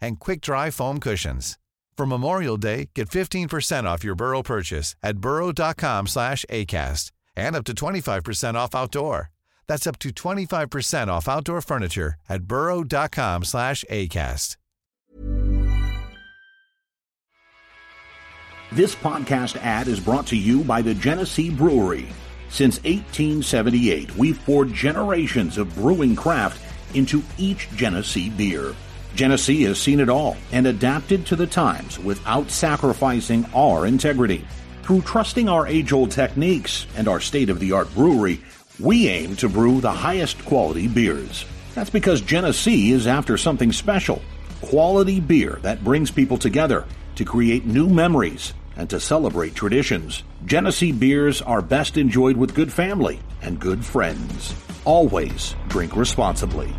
and quick-dry foam cushions. For Memorial Day, get 15% off your Burrow purchase at burrow.com slash ACAST and up to 25% off outdoor. That's up to 25% off outdoor furniture at burrow.com slash ACAST. This podcast ad is brought to you by the Genesee Brewery. Since 1878, we've poured generations of brewing craft into each Genesee beer. Genesee has seen it all and adapted to the times without sacrificing our integrity. Through trusting our age old techniques and our state of the art brewery, we aim to brew the highest quality beers. That's because Genesee is after something special quality beer that brings people together to create new memories and to celebrate traditions. Genesee beers are best enjoyed with good family and good friends. Always drink responsibly.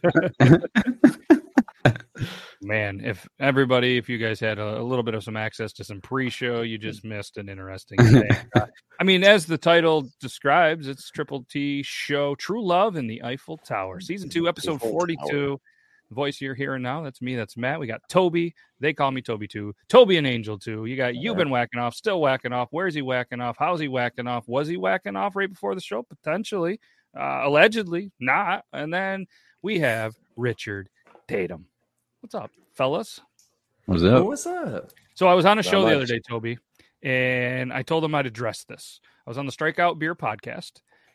Man, if everybody, if you guys had a, a little bit of some access to some pre-show, you just missed an interesting thing. Uh, I mean, as the title describes, it's Triple T Show True Love in the Eiffel Tower, Season 2, Episode Eiffel 42. Voice you're hearing now, that's me, that's Matt. We got Toby. They call me Toby too. Toby and Angel too. You got you've been whacking off, still whacking off. Where's he whacking off? How's he whacking off? Was he whacking off right before the show? Potentially. Uh, allegedly, not. And then we have Richard Tatum. What's up, fellas? What's up? What's up? So I was on a Not show the other day, Toby, and I told them I'd address this. I was on the Strikeout Beer podcast,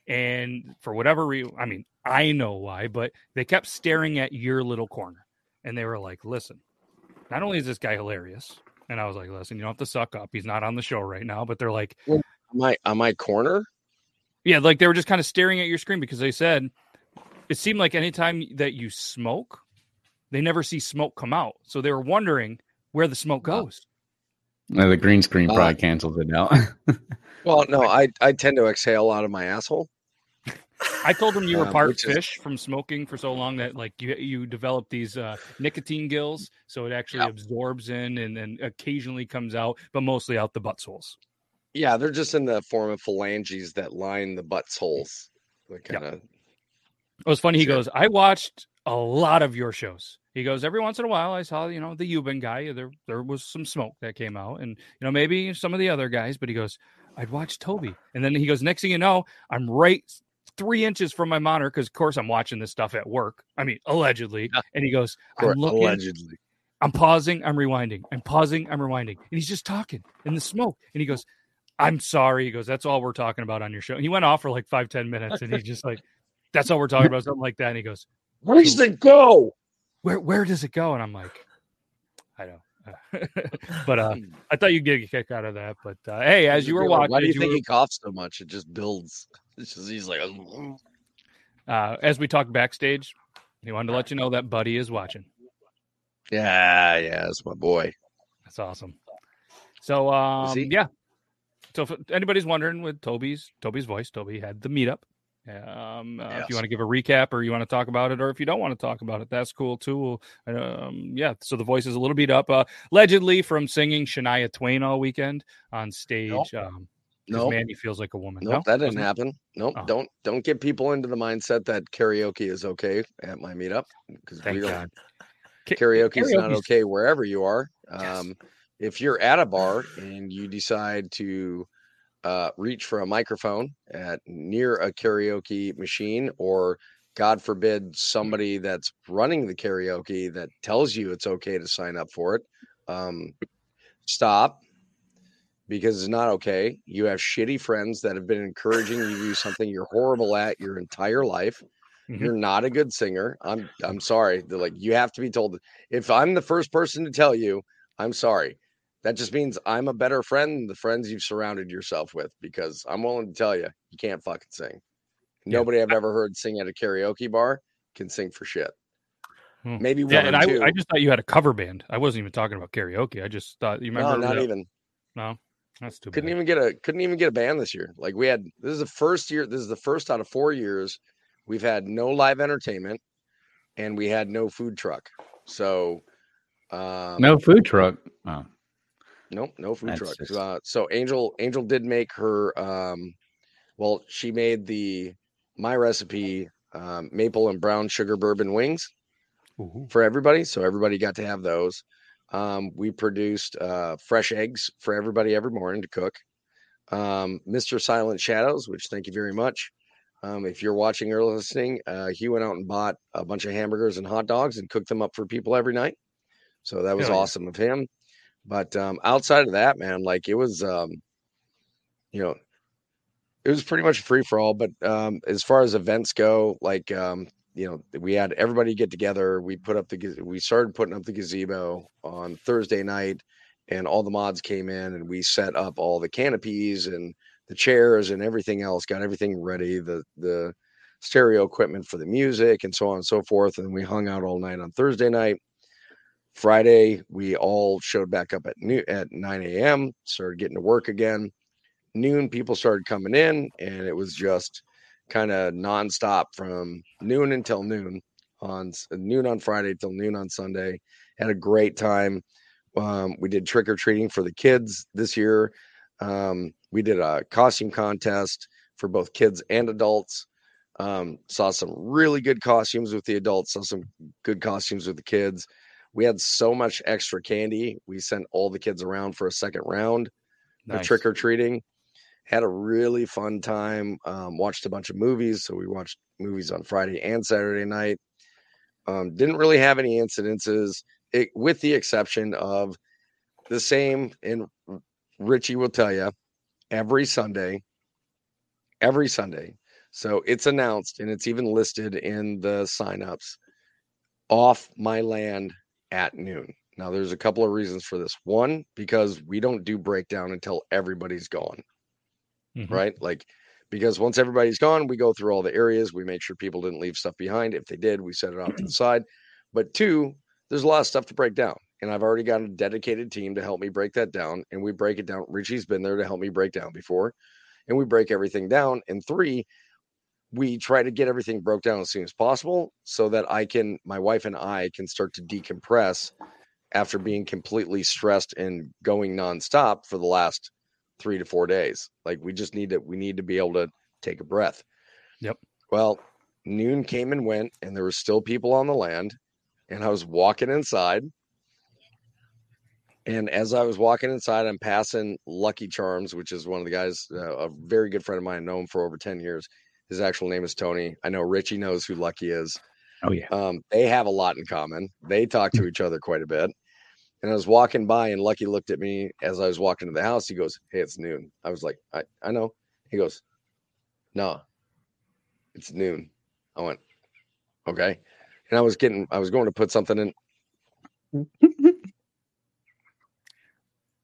and for whatever reason, I mean, I know why, but they kept staring at your little corner, and they were like, "Listen, not only is this guy hilarious," and I was like, "Listen, you don't have to suck up. He's not on the show right now," but they're like, on my on my corner. Yeah, like they were just kind of staring at your screen because they said it seemed like anytime that you smoke, they never see smoke come out. So they were wondering where the smoke goes. No, the green screen Uh, probably cancels it out. Well, no, I I tend to exhale out of my asshole. I told them you were Um, part which is- fish from smoking for so long that like you you develop these uh, nicotine gills, so it actually absorbs in and then occasionally comes out, but mostly out the buttholes. Yeah, they're just in the form of phalanges that line the butts holes. That kind of It was funny. He goes, I watched a lot of your shows. He goes, every once in a while, I saw, you know, the Yuban guy. There, there was some smoke that came out, and you know, maybe some of the other guys. But he goes, I'd watch Toby, and then he goes, next thing you know, I'm right three inches from my monitor because, of course, I'm watching this stuff at work. I mean, allegedly. And he goes, I'm looking, allegedly. I'm pausing, I'm rewinding, I'm pausing, I'm rewinding, and he's just talking in the smoke, and he goes, I'm sorry. He goes, That's all we're talking about on your show. And he went off for like five, ten minutes, and he's just like, That's all we're talking about, something like that. And he goes, Where does it go? Where where does it go? And I'm like, I don't. but uh, I thought you'd get a kick out of that. But uh, hey, as you were watching, why do you as you think were- he coughs so much? It just builds. It's just he's like, uh, as we talked backstage, he wanted to let you know that Buddy is watching. yeah, yeah, it's my boy. That's awesome. So um, yeah. So if anybody's wondering with Toby's Toby's voice, Toby had the meetup Um, uh, If you want to give a recap or you want to talk about it, or if you don't want to talk about it, that's cool too. Um, yeah, so the voice is a little beat up, uh, allegedly from singing Shania Twain all weekend on stage. Um, Nope. Mandy feels like a woman. Nope, no, that didn't happen. Nope, Oh. don't don't get people into the mindset that karaoke is okay at my meetup because don't. God. Karaoke is not okay wherever you are. Yes. Um, if you're at a bar and you decide to uh, reach for a microphone at near a karaoke machine, or God forbid somebody that's running the karaoke that tells you it's okay to sign up for it, um, stop because it's not okay. You have shitty friends that have been encouraging you to do something you're horrible at your entire life. Mhm. You're not a good singer. I'm I'm sorry. They're like you have to be told. If I'm the first person to tell you, I'm sorry. That just means I'm a better friend than the friends you've surrounded yourself with because I'm willing to tell you you can't fucking sing. Yeah. Nobody I've ever heard sing at a karaoke bar can sing for shit. Hmm. Maybe one Yeah, and I. I just thought you had a cover band. I wasn't even talking about karaoke. I just thought you remember. no, not that- even. No, that's too couldn't bad. even get a couldn't even get a band this year. Like we had this is the first year. This is the first out of four years we've had no live entertainment, and we had no food truck. So, um, No food truck. Oh, nope, no food That's truck. just- Uh, so Angel Angel did make her. Um, well, she made the my recipe um, maple and brown sugar bourbon wings Ooh. for everybody. So everybody got to have those. Um, we produced uh, fresh eggs for everybody every morning to cook. Um, Mr. Silent Shadows, which thank you very much. Um, if you're watching or listening, uh, he went out and bought a bunch of hamburgers and hot dogs and cooked them up for people every night. So that was Hell yeah. awesome of him. But um, outside of that, man, like it was, um, you know, it was pretty much free for all. But um, as far as events go, like um, you know, we had everybody get together. We put up the we started putting up the gazebo on Thursday night, and all the mods came in, and we set up all the canopies and the chairs and everything else. Got everything ready. The the stereo equipment for the music and so on and so forth. And we hung out all night on Thursday night. Friday, we all showed back up at new at 9 a.m. Started getting to work again. Noon, people started coming in, and it was just kind of nonstop from noon until noon on noon on Friday till noon on Sunday. Had a great time. Um, we did trick or treating for the kids this year. Um, we did a costume contest for both kids and adults. Um, saw some really good costumes with the adults. Saw some good costumes with the kids. We had so much extra candy. We sent all the kids around for a second round of trick or treating. Had a really fun time. Um, watched a bunch of movies. So we watched movies on Friday and Saturday night. Um, didn't really have any incidences, it, with the exception of the same. And Richie will tell you every Sunday, every Sunday. So it's announced and it's even listed in the signups off my land at noon. Now, there's a couple of reasons for this. One, because we don't do breakdown until everybody's gone Mhm. right? Like, because once everybody's gone, we go through all the areas. We make sure people didn't leave stuff behind. If they did, we set it off to the side. But two, there's a lot of stuff to break down. And I've already got a dedicated team to help me break that down. And we break it down. Richie's been there to help me break down before. And we break everything down. And three, we try to get everything broke down as soon as possible so that I can, my wife and I can start to decompress after being completely stressed and going nonstop for the last three to four days. Like we just need to we need to be able to take a breath. Yep. Well, noon came and went, and there were still people on the land, and I was walking inside. And as I was walking inside, I'm passing Lucky Charms, which is one of the guys, uh, a very good friend of mine, known for over 10 years. His actual name is Tony. I know Richie knows who Lucky is. oh yeah. Um, they have a lot in common. They talk to each other quite a bit. And I was walking by, and Lucky looked at me as I was walking to the house. He goes, "Hey, it's noon." I was like, "I, I know." He goes, "No, it's noon." I went, "Okay." And I was getting, I was going to put something in.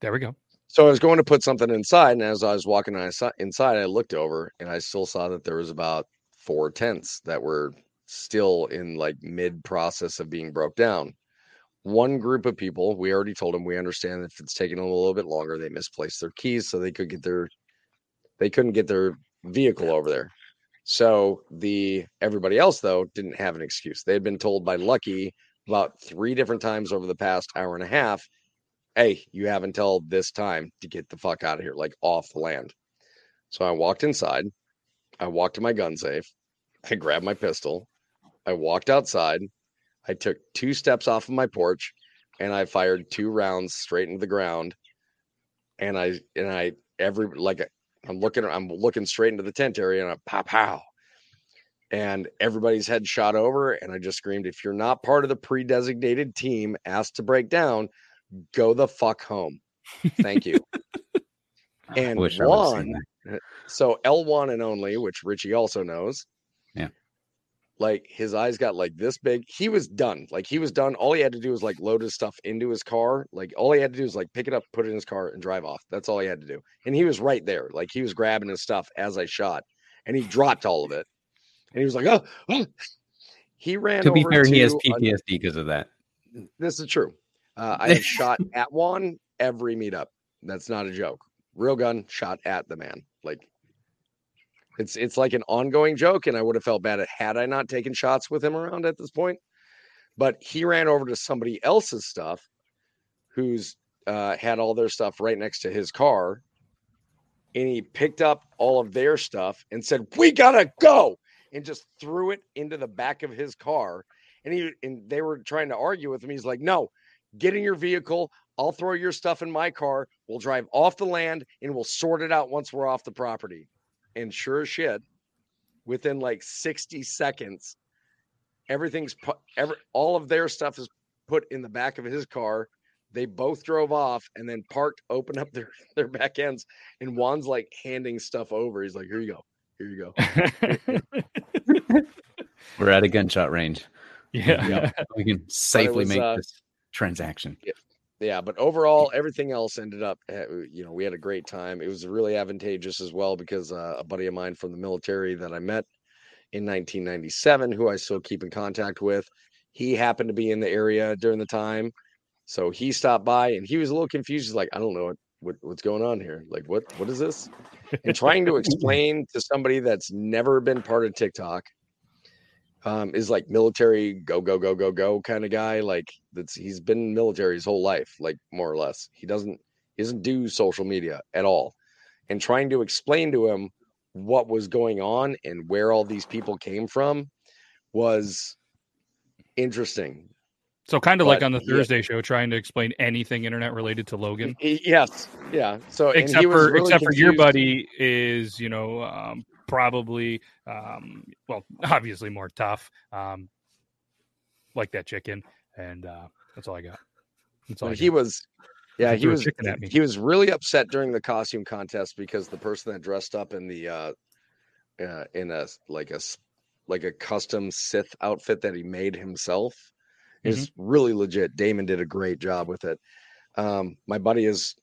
There we go. So I was going to put something inside, and as I was walking inside, I looked over, and I still saw that there was about four tents that were still in like mid process of being broke down. One group of people, we already told them we understand if it's taking them a little bit longer, they misplaced their keys so they could get their they couldn't get their vehicle over there. So the everybody else though didn't have an excuse. They had been told by Lucky about three different times over the past hour and a half, "Hey, you have until this time to get the fuck out of here, like off the land." So I walked inside. I walked to my gun safe. I grabbed my pistol. I walked outside. I took two steps off of my porch and I fired two rounds straight into the ground. And I and I every like I'm looking I'm looking straight into the tent area and I pow pow. And everybody's head shot over. And I just screamed, if you're not part of the pre-designated team asked to break down, go the fuck home. Thank you. and wish I would've seen Juan, uh, so L1 and only, which Richie also knows. Yeah. Like his eyes got like this big. He was done. Like he was done. All he had to do was like load his stuff into his car. Like all he had to do was like pick it up, put it in his car, and drive off. That's all he had to do. And he was right there. Like he was grabbing his stuff as I shot, and he dropped all of it. And he was like, "Oh." oh." He ran. To be over fair, he has PTSD because of that. this is true. Uh, I have shot at Juan every meetup. That's not a joke. Real gun shot at the man. Like it's it's like an ongoing joke, and I would have felt bad had I not taken shots with him around at this point. But he ran over to somebody else's stuff, who's uh, had all their stuff right next to his car, and he picked up all of their stuff and said, "We gotta go," and just threw it into the back of his car. And he and they were trying to argue with him. He's like, "No, get in your vehicle. I'll throw your stuff in my car. We'll drive off the land and we'll sort it out once we're off the property." And sure as shit, within like 60 seconds, everything's put every all of their stuff is put in the back of his car. They both drove off and then parked, opened up their, their back ends, and Juan's like handing stuff over. He's like, Here you go. Here you go. We're at a gunshot range. yeah. Yep. We can safely was, make uh, this transaction. Yeah, but overall, everything else ended up, eh, you know, we had a great time. It was really advantageous as well because uh, a buddy of mine from the military that I met in 1997, who I still keep in contact with, he happened to be in the area during the time. So he stopped by and he was a little confused. He's like, I don't know what, what what's going on here. Like, what what is this? And trying to explain to somebody that's never been part of TikTok, um, is like military go go go go go kind of guy. Like that's he's been military his whole life, like more or less. He doesn't he doesn't do social media at all. And trying to explain to him what was going on and where all these people came from was interesting. So kind of like on the yeah. Thursday show, trying to explain anything internet related to Logan. Yes, yeah. So except he was for really except for your buddy is you know um, probably um, well obviously more tough um, like that chicken and uh, that's all I got. That's all I he was yeah He he was chicken at me. he was really upset during the costume contest because the person that dressed up in the uh uh in a like a like a custom sith outfit that he made himself is Mm-hmm. really legit damon did a great job with it um my buddy is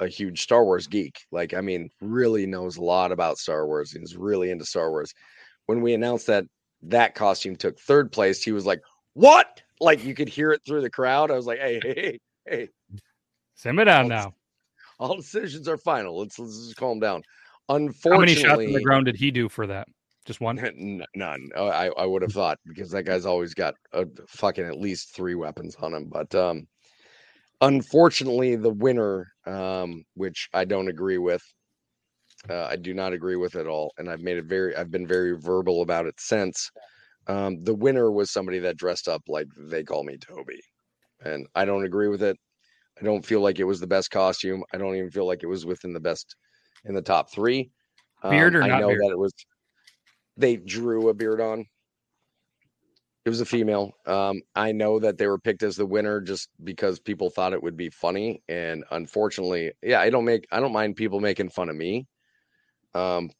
a huge star wars geek like i mean really knows a lot about star wars he's really into star wars when we announced that that costume took third place he was like what like you could hear it through the crowd i was like hey hey hey hey Simmer down I'll- now. all decisions are final. Let's let's just calm down. Unfortunately, How many shots on the ground did he do for that? Just one. None. Oh, I I would have thought because that guy's always got a fucking at least three weapons on him. But um, unfortunately, the winner, um, which I don't agree with, uh, I do not agree with at all, and I've made it very. I've been very verbal about it since. Um, the winner was somebody that dressed up like they call me Toby, and I don't agree with it. I don't feel like it was the best costume. I don't even feel like it was within the best in the top three. Beard Um, or I know beard? that it was. They drew a beard on. It was a female. Um, I know that they were picked as the winner just because people thought it would be funny, and unfortunately, yeah, I don't make. I don't mind people making fun of me, um,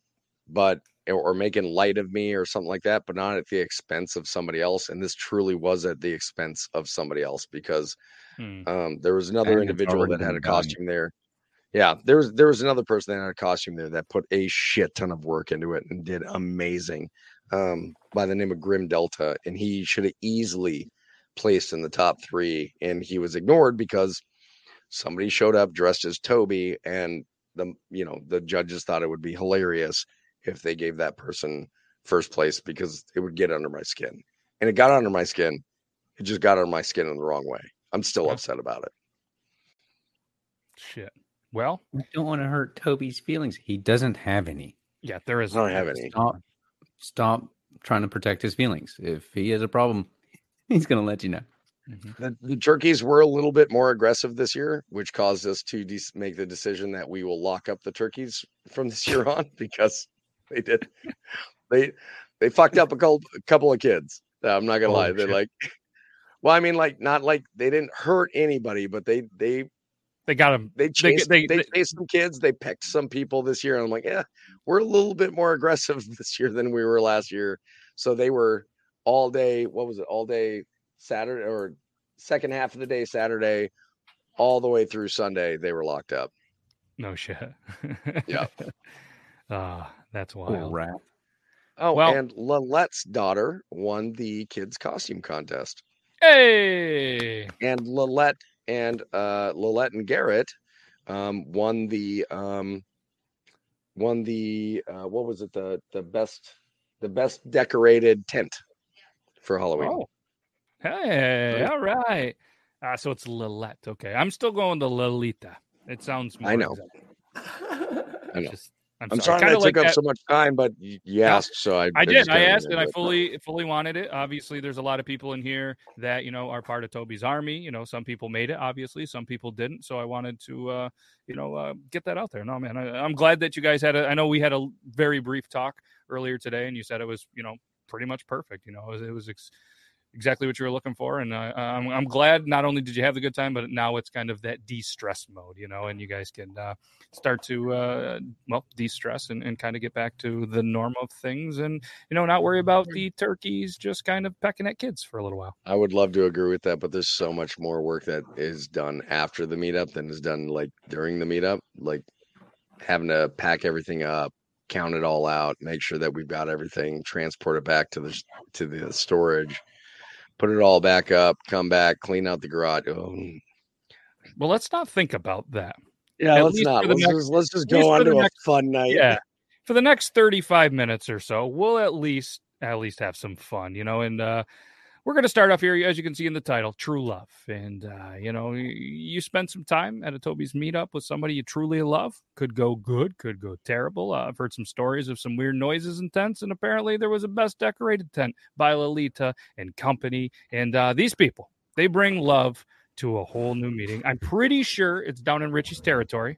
but or, or making light of me or something like that, but not at the expense of somebody else. And this truly was at the expense of somebody else because Hmm. um, there was another And individual that had been a done. costume there. Yeah, there was there was another person that had a costume there that put a shit ton of work into it and did amazing. Um, by the name of Grim Delta, and he should have easily placed in the top three, and he was ignored because somebody showed up dressed as Toby, and the you know the judges thought it would be hilarious if they gave that person first place because it would get under my skin, and it got under my skin. It just got under my skin in the wrong way. I'm still upset about it. Shit. Well, We don't want to hurt Toby's feelings. He doesn't have any. yeah, there is. I don't have any. Stop, stop trying to protect his feelings. If he has a problem, he's going to let you know. Mhm. The, the turkeys were a little bit more aggressive this year, which caused us to de- make the decision that we will lock up the turkeys from this year on because they did they they fucked up a couple, a couple of kids. I'm not gonna Oh, lie. They're shit. like, well, I mean, like not like they didn't hurt anybody, but they they They got them. they They- chased they, they- chased some kids. They pecked some people this year, and I'm like, yeah, we're a little bit more aggressive this year than we were last year. So they were all day. What was it? All day Saturday or second half of the day Saturday, all the way through Sunday. They were locked up. No shit. Yeah. Ah, that's Poor wild. rat. Oh, Well- and Lalette's daughter won the kids costume contest, Hey. and Lilette and uh Lilette and Garrett um won the um won the uh what was it the the best the best decorated tent for Halloween. Oh. Hey, all right. Uh, so it's Lilette. Okay. I'm still going to Lolita. It sounds more I know. I know. Just- I'm, I'm sorry. sorry that like took up that- so much time, but you asked, so I I did. I asked and I into it. fully fully wanted it. Obviously, there's a lot of people in here that you know are part of Toby's army. You know, some people made it. Obviously, some people didn't. So I wanted to, uh, you know, uh, get that out there. No, man, I, I'm glad that you guys had. a I know we had a very brief talk earlier today, and you said it was, you know, pretty much perfect. You know, it was, it was ex- exactly what you were looking for, and uh, I'm, I'm glad. Not only did you have the good time, but now it's kind of that de-stress mode. You know, and you guys can uh, start to uh, well de-stress and, and kind of get back to the norm of things and you know not worry about the turkeys just kind of pecking at kids for a little while I would love to agree with that, but there's so much more work that is done after the meetup than is done like during the meetup. Like having to pack everything up, count it all out, make sure that we've got everything, transport it back to the to the storage, put it all back up, come back, clean out the garage. Oh, well let's not think about that yeah, At let's not. Let's next- just let's just go on the to a next- fun night. yeah for the next 35 minutes or so we'll at least at least have some fun you know and uh we're going to start off here as you can see in the title true love and uh you know you spend some time at a toby's meetup with somebody you truly love. Could go good could go terrible. Uh, i've heard some stories of some weird noises in tents and apparently there was a best decorated tent by lolita and company and uh these people they bring love to a whole new meeting. I'm pretty sure it's down in richie's territory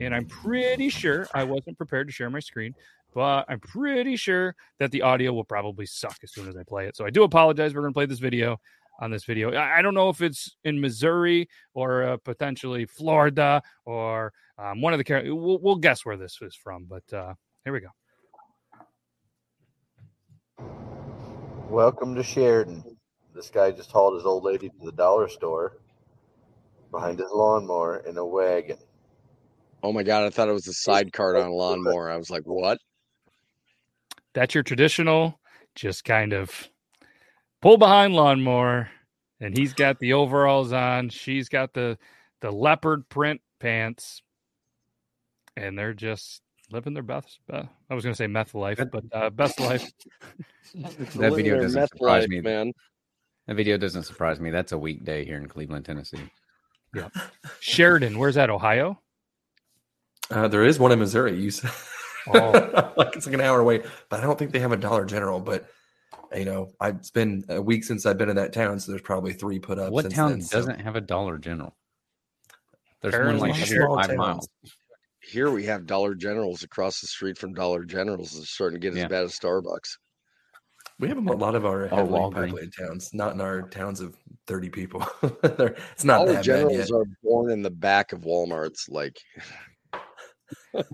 and I'm pretty sure I wasn't prepared to share my screen, but I'm pretty sure that the audio will probably suck as soon as I play it. So I do apologize. We're going to play this video on this video. I I don't know if it's in Missouri or uh, potentially Florida or um, one of the. Car- we'll, we'll guess where this is from, but uh, here we go. Welcome to Sheridan. This guy just hauled his old lady to the dollar store behind his lawnmower in a wagon. Oh my god, I thought it was a side cart on a lawnmower. I was like, what? That's your traditional, just kind of pull behind lawnmower, and he's got the overalls on. She's got the the leopard print pants, and they're just living their best. Uh, I was going to say meth life, but uh, best life. That video doesn't meth surprise life, me. man. That video doesn't surprise me. That's a weekday here in Cleveland, Tennessee. Yeah, Sheridan, where's that? Ohio. Uh, there is one in Missouri. You said Oh. like it's like an hour away, but I don't think they have a Dollar General. But you know, I, it's been a week since I've been in that town, so there's probably three put up. What since town then, doesn't have a Dollar General? There's one Apparently like Small five towns. miles. Here we have Dollar Generals across the street from Dollar Generals. It's starting to get Yeah. as bad as Starbucks. We have a lot of our Oh, heavily Walgreens. populated towns, not in our towns of 30 people. They're- it's not Dollar that bad Generals yet. are born in the back of Walmart's. Like, All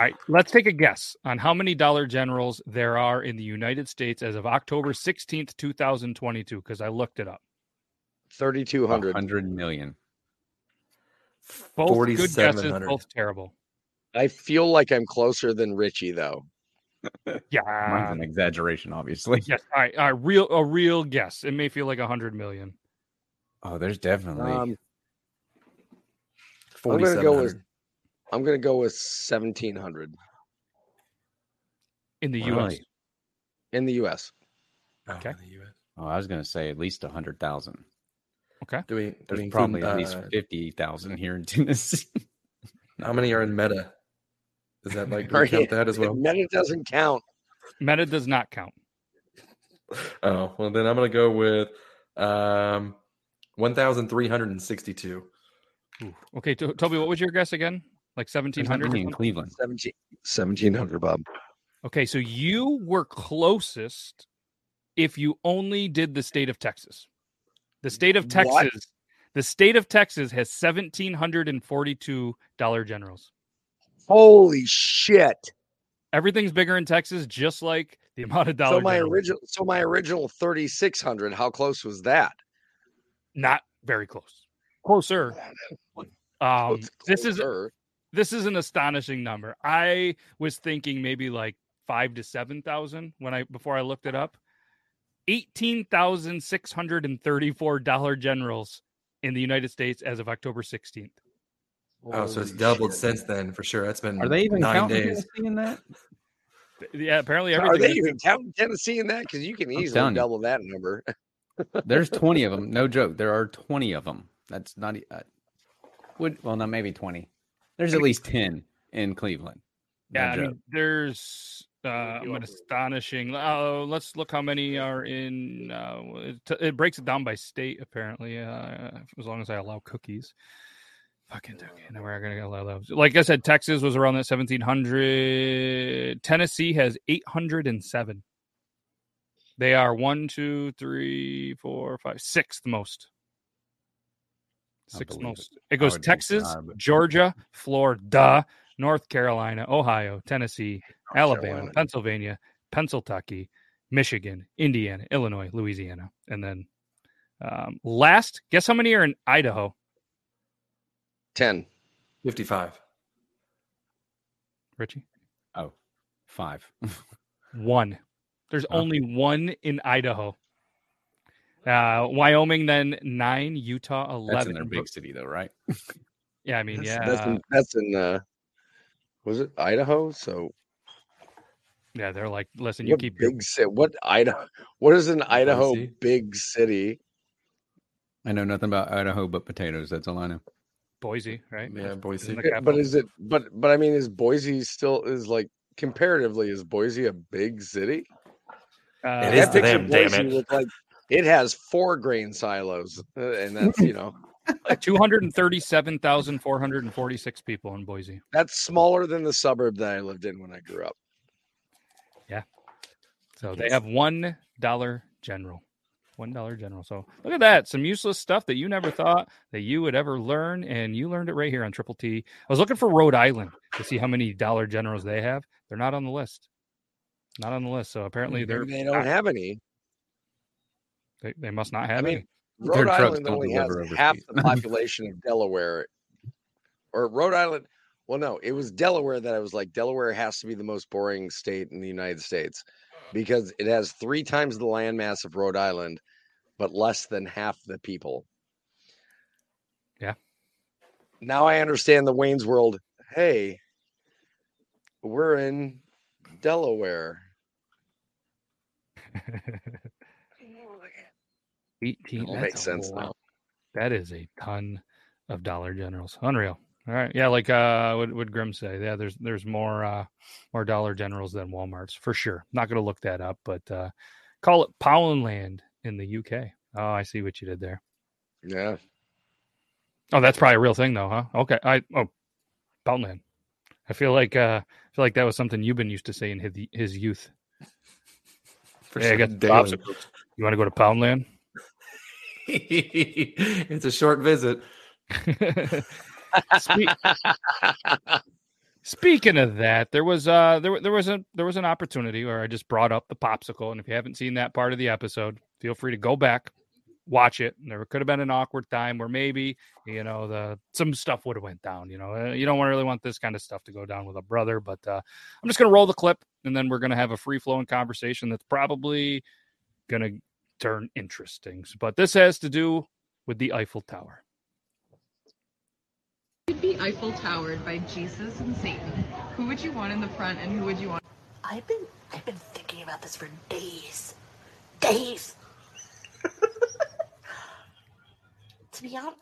right, let's take a guess on how many Dollar Generals there are in the United States as of October 16th, 2022, because I looked it up. 3,200. 100 million. Both good guesses, both terrible. I feel like I'm closer than Richie, though. yeah. Mine's an exaggeration, obviously. Yes. All right. All right. Real a real guess. It may feel like a hundred million. Oh, there's definitely. Um, I'm gonna go with 4,700. I'm gonna go with 1,700. in the U.S. Really? in the U.S. Oh, Okay. in the US. Oh, I was going to say at least a hundred thousand. Okay. Do we? Do There's we include, probably at least uh, fifty thousand here in Tennessee. How many are in meta? Is that like do Are we count you- that as well? Meta doesn't count. Meta does not count. Oh well, then I'm gonna go with um, one thousand three hundred and sixty-two. Okay, to- Toby, what was your guess again? Like There's seventeen not hundred. many in Cleveland. 17, 1700, Bob. Okay, so you were closest if you only did the state of Texas. The state of Texas, What? the state of Texas has seventeen hundred and forty-two Dollar Generals. Holy shit! Everything's bigger in Texas, just like the amount of dollars. So my Generals. original, so my original 3600. How close was that? Not very close. Closer. Um, Close- this is closer. This is an astonishing number. I was thinking maybe like five to seven thousand when I before I looked it up. Eighteen thousand six hundred and thirty-four Dollar Generals in the United States as of October sixteenth. Oh, so it's doubled shit. since then for sure. That's been Are they even nine counting days. In that? Yeah, apparently everything. Are they is- even counting Tennessee in that? Because you can easily telling you. double that number. There's 20 of them. No joke. There are 20 of them. That's not. Uh, would well, no, maybe 20. There's at least 10 in Cleveland. No yeah, I mean, there's uh, an astonishing. Uh, let's look how many are in. Uh, it, it breaks it down by state apparently. Uh, as long as I allow cookies. Fucking okay, now we're not gonna allow those. Like I said, Texas was around that seventeen hundred. Tennessee has eight hundred and seven. They are one, two, three, four, five, sixth most. I Sixth believe it. most. It goes Texas, not, Georgia, Florida, North Carolina, Ohio, Tennessee, Alabama, Carolina. Pennsylvania, Pennsylvania, Michigan, Indiana, Illinois, Louisiana, and then um, last, guess how many are in Idaho? 10. 55. Richie, Oh, five. one. There's Huh? only one in Idaho. Uh, Wyoming, then nine. Utah, eleven. That's eleven. in their big city, though, right? Yeah, I mean, That's, yeah, That's in, that's in uh, was it Idaho? So yeah. They're like, listen, you keep big city? What Idaho? What is an Idaho Boise? big city? I know nothing about Idaho but potatoes. That's all I know. Boise, right? Yeah, Boise. Yeah, but is it? But but I mean, is Boise still is like comparatively? Is Boise a big city? Uh, It is to picture them, damn Boise it. with, like it has four grain silos, uh, and that's you know Two hundred and thirty-seven thousand four hundred and forty-six people in Boise. that's smaller than the suburb that I lived in when I grew up. Yeah. So they have one dollar general. One dollar general. So look at that. Some useless stuff that you never thought that you would ever learn, and you learned it right here on Triple T. I was looking for Rhode Island to see how many dollar generals they have. They're not on the list. Not on the list. So apparently they're Maybe they don't have any. They, they must not have I mean, any. Rhode trucks Island only has deliver half overseas. the population of Delaware, or Rhode Island. Well, no, it was Delaware that I was like, Delaware has to be the most boring state in the United States because it has three times the landmass of Rhode Island, but less than half the people. Yeah. Now I understand the Wayne's World. Hey, we're in Delaware. Eighteen. It all that's makes sense now. That is a ton of dollar generals. Unreal. All right. Yeah, like uh what would Grim say? Yeah, there's there's more uh more dollar generals than Walmart's for sure. Not gonna look that up, but uh call it Poundland in the UK. Oh, I see what you did there. Yeah. Oh, that's probably a real thing though, huh? Okay. I oh Poundland. I feel like uh I feel like that was something you've been used to saying his his youth. For Hey, I got some Daily. You want to go to Poundland? it's a short visit. Spe- Speaking of that, there was uh there there was a there was an opportunity where I just brought up the popsicle, and if you haven't seen that part of the episode, feel free to go back, watch it. There could have been an awkward time where maybe you know the some stuff would have went down. You know, Uh, you don't really want this kind of stuff to go down with a brother. But uh, I'm just gonna roll the clip, and then we're gonna have a free flowing conversation that's probably gonna turn interesting. But this has to do with the Eiffel Tower. You'd be Eiffel Towered by Jesus and Satan. Who would you want in the front and who would you want? I've been I've been thinking about this for days. Days. to be honest,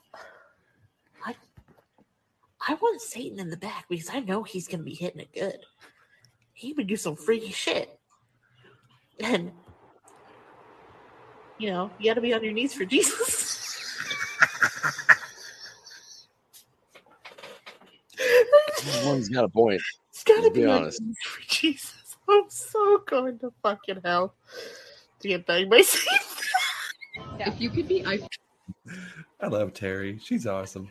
I I want Satan in the back because I know he's gonna be hitting it good. He would do some freaky shit. And you know, you gotta be on your knees for Jesus. One's got a point. It's gotta be, be on honest. your knees for Jesus. I'm so going to fucking hell to get banged by Satan. If you could be, I I love Terry. She's awesome.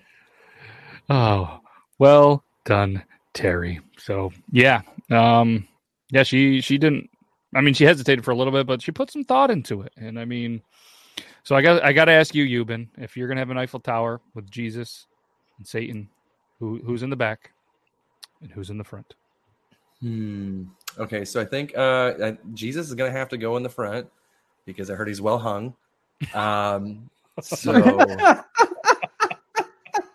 Oh, well done, Terry. So yeah, um, yeah, she she didn't. I mean, she hesitated for a little bit, but she put some thought into it. And I mean, so I got I got to ask you, Yuban, if you're gonna have an Eiffel Tower with Jesus and Satan, who who's in the back and who's in the front? Hmm. Okay, so I think uh, Jesus is going to have to go in the front because I heard he's well hung. Um, so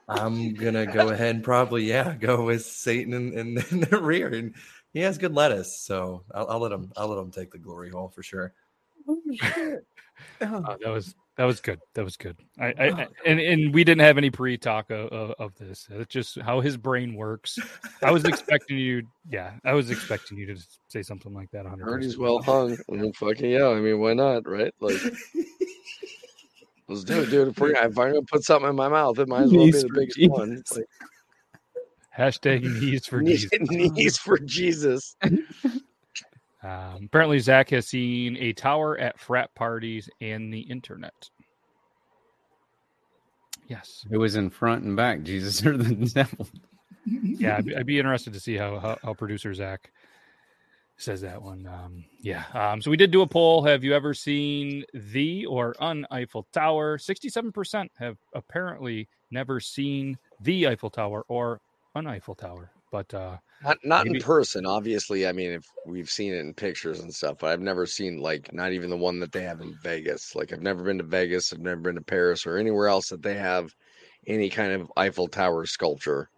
I'm gonna go ahead and probably yeah go with Satan in, in, in the rear, and he has good lettuce, so I'll, I'll let him I'll let him take the glory hole for sure. Oh, oh. oh, that was that was good. That was good. I, I, I and and we didn't have any pre talk of, of, of this. It's just how his brain works. I was expecting you. Yeah, I was expecting you to say something like that. Hundred Heard he's well hung. I mean, fucking yeah. I mean, why not, right? Like, let's do it, dude. If, I'm gonna put something in my mouth, it might as well be the biggest one. Like, Hashtag knees for knees, Jesus. knees for Jesus. Um, apparently, Zach has seen a tower at frat parties and the internet. Yes. It was in front and back, Jesus or the devil. Yeah, I'd, be- I'd be interested to see how, how how producer Zach says that one. Um, yeah. Um, so we did do a poll. Have you ever seen the or un Eiffel Tower? Sixty-seven percent have apparently never seen the Eiffel Tower or un Eiffel Tower. But uh, Not not Maybe- in person, obviously. I mean, if we've seen it in pictures and stuff, but I've never seen like not even the one that they have in Vegas. Like I've never been to Vegas, I've never been to Paris or anywhere else that they have any kind of Eiffel Tower sculpture.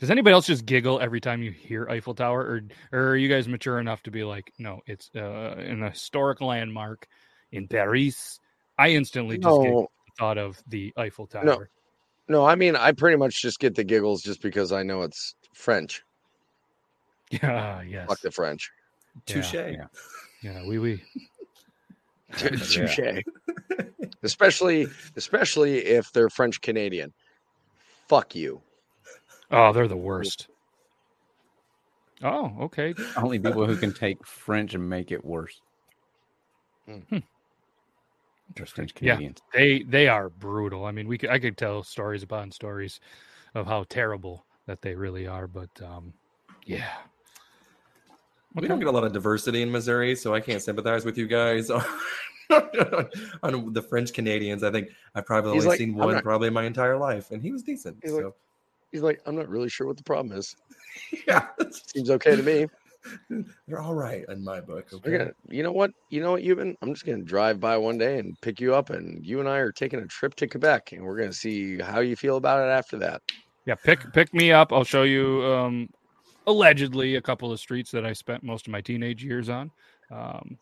Does anybody else just giggle every time you hear Eiffel Tower, or or are you guys mature enough to be like, no, it's uh, an historic landmark in Paris? I instantly just No. thought of the Eiffel Tower. No, no, I mean I pretty much just get the giggles just because I know it's French. Yeah, yes. Fuck the French. Touche. Yeah, yeah, we we. Touche. especially especially if they're French Canadian. Fuck you. Oh, they're the worst. Oh, okay. Only people who can take French and make it worse. Hmm. Hmm. Interesting. French Yeah, they they are brutal. I mean, we could, I could tell stories upon stories of how terrible that they really are. But um, yeah, We don't get a lot of diversity in Missouri, so I can't sympathize with you guys on, on the French Canadians. I think I've probably He's only like, seen one not-" probably in my entire life, and he was decent. He's like, He's like, I'm not really sure what the problem is. yeah, Seems okay to me. they're all right in my book. Okay. gonna, you know what? You know what, Yuban? I'm just gonna drive by one day and pick you up, and you and I are taking a trip to Quebec, and we're gonna see how you feel about it after that. yeah. Pick pick me up. I'll show you. Um, allegedly, a couple of streets that I spent most of my teenage years on. Um,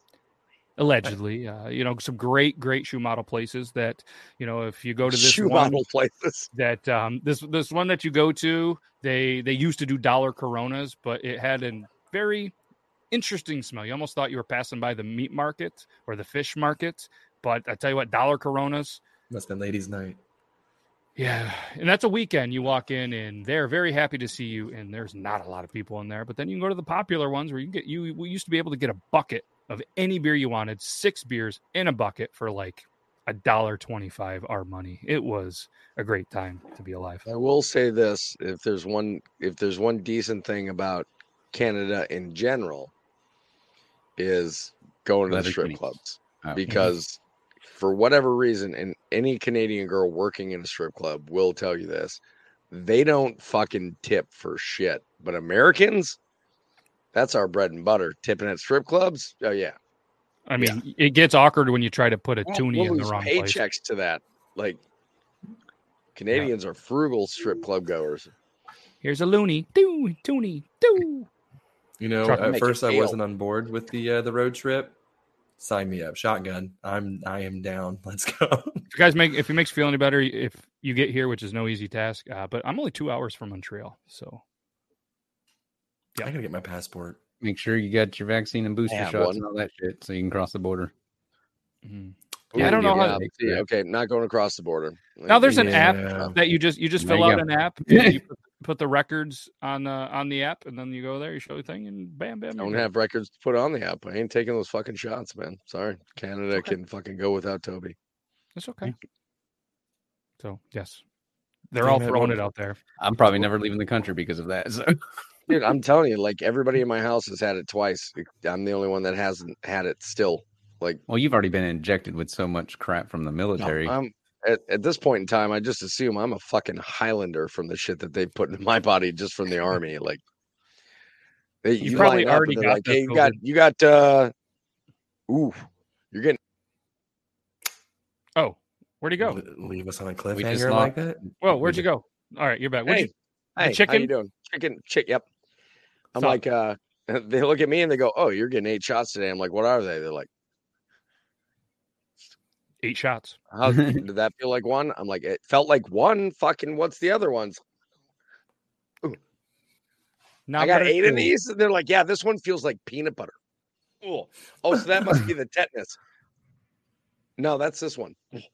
allegedly, uh, you know, some great great shoe model places that you know if you go to this Shoe one, model places. that um this this one that you go to they they used to do dollar coronas but it had a very interesting smell. You almost thought you were passing by the meat market or the fish market but i tell you what dollar coronas. Must have been ladies' night. yeah and that's a weekend. You walk in and they're very happy to see you and there's not a lot of people in there but then you can go to the popular ones where you can get you we used to be able to get a bucket of any beer you wanted six beers in a bucket for like a dollar 25 our money. It was a great time to be alive. I will say this: if there's one, if there's one decent thing about Canada in general, is going to the strip clubs Uh, because for whatever reason, and any Canadian girl working in a strip club will tell you this, they don't fucking tip for shit. But Americans, that's our bread and butter. Tipping at strip clubs, oh yeah, I mean, it gets awkward when you try to put a We'll- toonie we'll in the wrong place. paychecks to that. Like Canadians are frugal strip club goers. Here's a loonie, doo, toonie, doo. You know, at first I wasn't on board with the uh, the road trip. Sign me up, shotgun. I'm I am down. Let's go. If you guys make if it makes you feel any better, if you get here, which is no easy task, uh, but I'm only two hours from Montreal, so yeah, I gotta get my passport. Make sure you got your vaccine and booster have shots one. and all that shit so you can cross the border. mhm. Yeah, Yeah, I don't know how. see, okay, not going across the border. Now there's an Yeah. app that you just you just fill you out go. an app. and you put, put the records on uh, on the app, and then you go there, you show the thing, and bam, bam. I don't have records to put on the app. I ain't taking those fucking shots, man. Sorry, Canada okay. can fucking go without Toby. It's okay. So yes, they're Damn all throwing it out there. I'm probably never leaving the country because of that. So Dude, I'm telling you, like everybody in my house has had it twice. I'm the only one that hasn't had it still. Like well, you've already been injected with so much crap from the military. I'm at, at this point in time, I just assume I'm a fucking Highlander from the shit that they put in my body just from the army. Like they, You you probably already they're got like, hey, you got you got uh ooh, you're getting Oh, where'd he go? Leave us on a just cliffhanger like that. Whoa, where'd you go? All right, you're back. What'd hey, you, the hey, how you doing? Chicken chick, yep. I'm Stop. like uh they look at me and they go, Oh, you're getting eight shots today. I'm like, what are they? They're like, eight shots. How did that feel like one? I'm like, it felt like one. Fucking, what's the other ones? Not I got eight of these, and they're like, yeah, this one feels like peanut butter. Oh, oh, so that must be the tetanus. No, that's this one.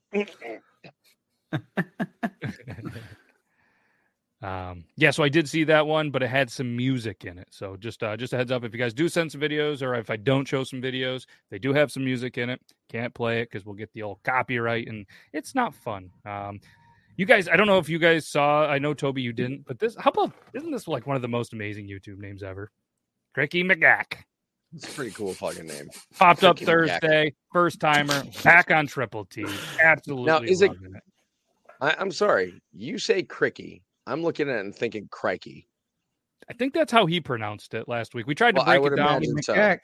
Um, yeah, so I did see that one, but it had some music in it. So just uh, just a heads up, if you guys do send some videos, or if I don't show some videos, they do have some music in it. Can't play it because we'll get the old copyright, and it's not fun. Um, you guys, I don't know if you guys saw. I know Toby, you didn't, but this. How about isn't this like one of the most amazing YouTube names ever? Cricky McGack It's a pretty cool fucking name. popped up Cricky McGack. Thursday, first timer, back on Triple T. Absolutely, Now is it- it? I, I'm sorry. You say cricky. I'm looking at it and thinking crikey. I think that's how he pronounced it last week. We tried to Well, I break would it down. so.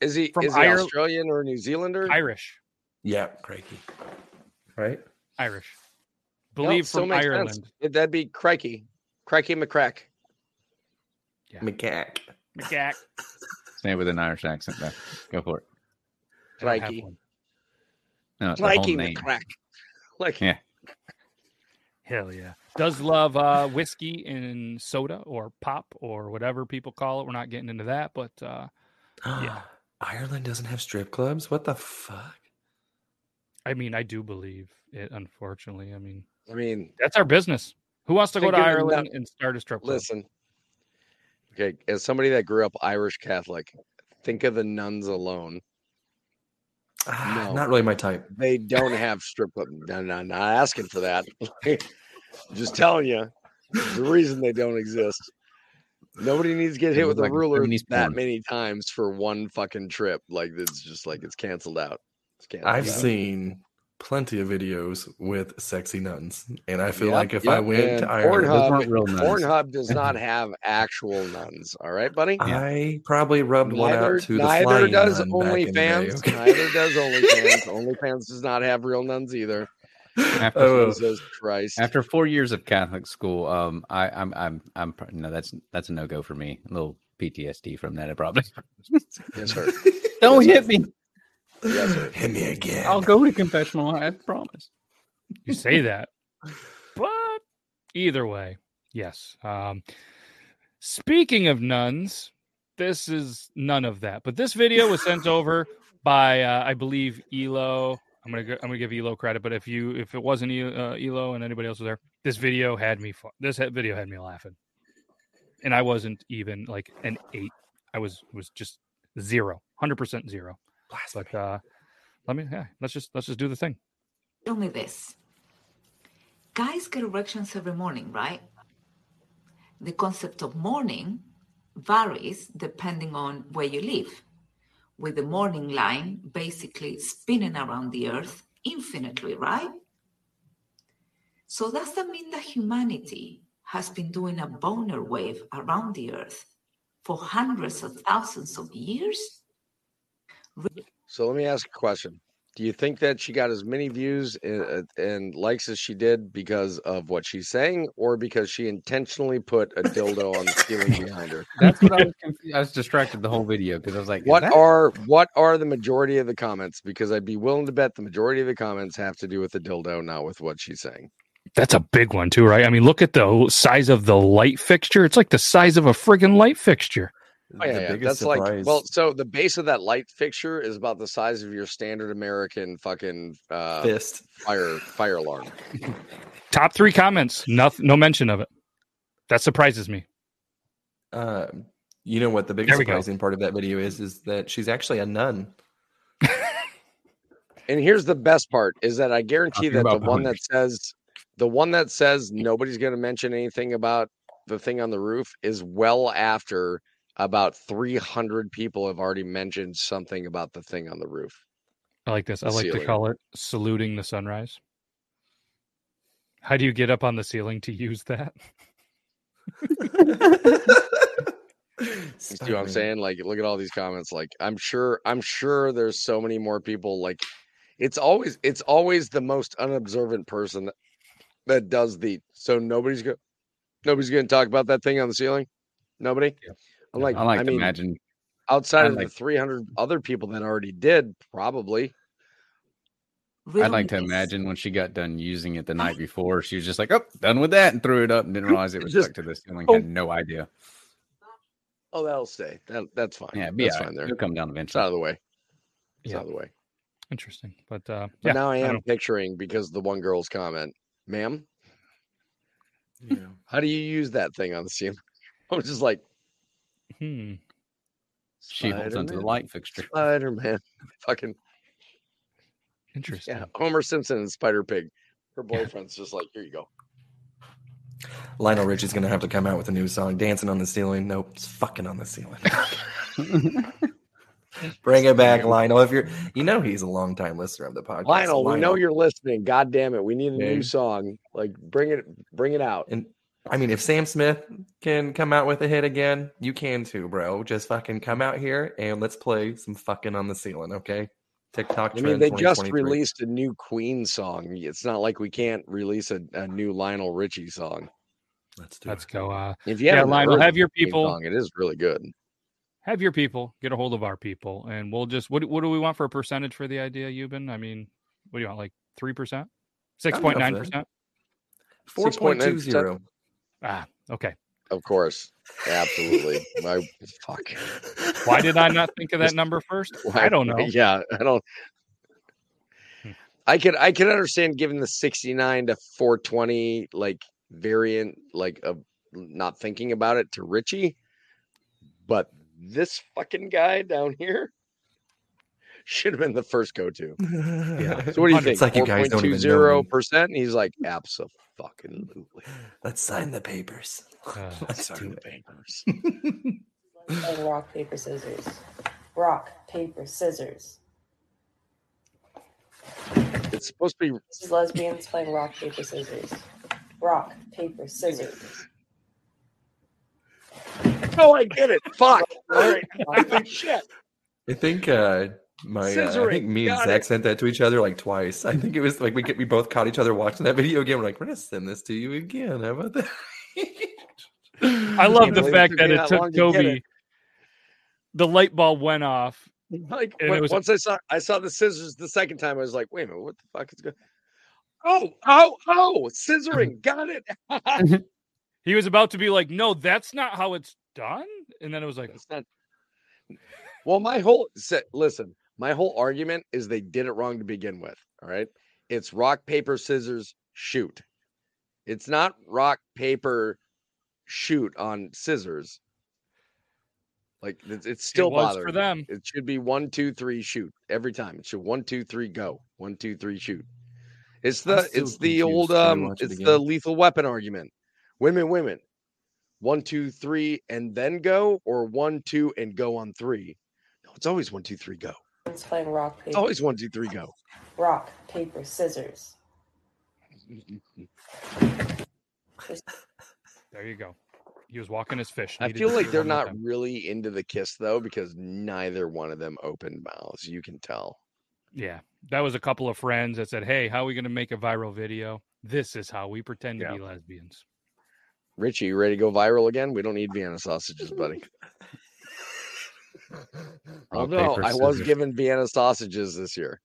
Is he From is he Ire- Australian or New Zealander? Irish, Yeah, crikey. Right? Irish. No, Believe still from makes Ireland. sense. That'd be crikey. Crikey McCrack. McGack. McGack. Say it with an Irish accent, though. Go for it. I don't Crikey. No, it's Crikey. McCrack. Like Yeah. Hell yeah. Does love uh, whiskey and soda or pop or whatever people call it. We're not getting into that, but uh, Yeah. Ireland doesn't have strip clubs? What the fuck? I mean, I do believe it. Unfortunately, I mean, I mean, that's our business. Who wants to go to Think of it Ireland not- and start a strip club? listen. Okay, as somebody that grew up Irish Catholic, think of the nuns alone. Ah, No. Not really my type. They don't have strip club. No, no, not asking for that. Just telling you, the reason they don't exist. Nobody needs to get hit with a like a ruler that many times for one fucking trip. Like it's just like it's canceled out. It's canceled I've out. seen plenty of videos with sexy nuns, and I feel Yep, like if I went to Ireland, Pornhub, weren't real nuns. Pornhub does not have actual nuns. All right, buddy. I probably rubbed one Neither, out to the neither does nun back in the day, OnlyFans. okay? Neither does OnlyFans. OnlyFans does not have real nuns either. After, Oh, Jesus Christ. after four years of Catholic school, um, I, I'm, I'm, I'm, pr- no, that's that's a no go for me. A little PTSD from that, I probably. Yes, sir. Don't Yes, hit me. Yes, sir. Hit me again. I'll go to confessional. I promise. You say that, but either way, yes. Um, speaking of nuns, this is none of that. But this video was sent over by, uh, I believe, Elo. I'm gonna go, I'm gonna give Elo credit, but if you if it wasn't uh, Elo and anybody else was there, this video had me. fu- This ha- video had me laughing, and I wasn't even like an eight. I was was just zero, hundred percent zero. But uh, let me yeah, let's just let's just do the thing. Tell me this. Guys get erections every morning, right? The concept of morning varies depending on where you live, with the morning line basically spinning around the earth infinitely, right? So, does that mean that humanity has been doing a boner wave around the earth for hundreds of thousands of years? So let me ask a question. Do you think that she got as many views and, and likes as she did because of what she's saying, or because she intentionally put a dildo on the ceiling behind her? That's what I was confused. I was distracted the whole video because I was like, What that- are what are the majority of the comments? Because I'd be willing to bet the majority of the comments have to do with the dildo, not with what she's saying. That's a big one too, right? I mean, look at the size of the light fixture. It's like the size of a friggin' light fixture. Oh, yeah, yeah. That's like well, so the base of that light fixture is about the size of your standard American fucking uh, Fist. fire fire alarm. Top three comments, no, no mention of it. That surprises me. Uh, you know what the biggest There we go. surprising part of that video is? Is that she's actually a nun. And here's the best part is that I guarantee Talking that the one that says the one that says nobody's going to mention anything about the thing on the roof is well after about 300 people have already mentioned something about the thing on the roof. I like this. I The like to call it saluting the sunrise. How do you get up on the ceiling to use that? You see what I'm saying? Like, look at all these comments. Like, I'm sure, I'm sure there's so many more people. Like, it's always, it's always the most unobservant person that, that does the. So nobody's going, nobody's going to talk about that thing on the ceiling. Nobody. I'm like, I like I to mean, imagine. outside I of like- the 300 other people that already did, probably. I'd like to imagine when she got done using it the night before, she was just like, "Oh, done with that," and threw it up and didn't realize it was Just- stuck to the ceiling. oh. Had no idea. Oh, that'll stay. That that's fine. Yeah, that's all right. fine there. It'll come down It's eventually. out of the way. It's Yeah. out of the way. Interesting, but uh, But yeah, now I am know. picturing because the one girl's comment, ma'am, yeah. how do you use that thing on the ceiling? I was just like, Hmm. She holds onto the light fixture. Spider Man. Fucking Interesting. yeah. Homer Simpson and Spider Pig. Her boyfriend's just like, here you go. Lionel Richie's gonna have to come out with a new song, "Dancing on the Ceiling." Nope, it's fucking on the ceiling. Bring it back, Lionel. If you're, you know, he's a long time listener of the podcast. Lionel, we know you're listening. God damn it. We need a Okay. new song. Like bring it bring it out. And I mean, if Sam Smith can come out with a hit again, you can too, bro. Just fucking come out here and let's play some fucking on the ceiling, okay? TikTok I mean, they just released a new Queen song. It's not like we can't release a, a new Lionel Richie song. Let's do Let's go. Uh, If you yeah, haven't Lionel, have your people. song, it is really good. have your people get a hold of our people, and we'll just what do- what do we want for a percentage for the idea, Yuban? I mean, what do you want? Like three percent, six point nine percent? Four point two zero. Ah, okay. Of course. Absolutely. My fuck. Why did I not think of that number first? I don't know. Yeah, I don't. I could I could understand giving the 69 to 420 like variant like of not thinking about it to Richie, but this fucking guy down here should have been the first go to. Yeah. So what do you think? It's like you guys don't even know zero me. percent. He's like absolutely. Let's sign the papers. Uh, Let's sign do the it. papers. Rock, paper, scissors. Rock, paper, scissors. It's supposed to be This is lesbians playing rock, paper, scissors. Rock, paper, scissors. Oh, I get it. Fuck. All right. Shit. I think uh my uh, I think me and got Zach it. sent that to each other like twice. I think it was like we get, we both caught each other watching that video again. We're like, we're gonna send this to you again. How about that? I love the believe it fact that it that took long to Toby. it. The light bulb went off. Like when- was- once I saw I saw the scissors the second time, I was like, wait a minute, what the fuck is going? Oh, oh, oh, scissoring, got it. He was about to be like, "No, that's not how it's done," and then it was like, That's not. Well, my whole se- listen, my whole argument is they did it wrong to begin with. All right, it's rock paper scissors shoot. It's not rock paper shoot on scissors. Like it's, it's still for bothering me. them. It should be one, two, three, shoot every time. It should one, two, three, go. One, two, three, shoot. It's the it's the old confused. Can we um it's the again? lethal weapon argument. Women, women. One, two, three, and then go, or one, two, and go on three. No, it's always one, two, three, go. Lesbians playing rock, It's paper, always one, two, three, go. rock, paper, scissors. "There you go." He was walking his fish. I feel like they're not really into the kiss though, because neither one of them opened mouths. You can tell. Yeah, that was a couple of friends that said, "Hey, how are we going to make a viral video? This is how we pretend to be lesbians." Richie, you ready to go viral again? We don't need Vienna sausages, buddy. Rock, Although paper, I was given Vienna sausages this year.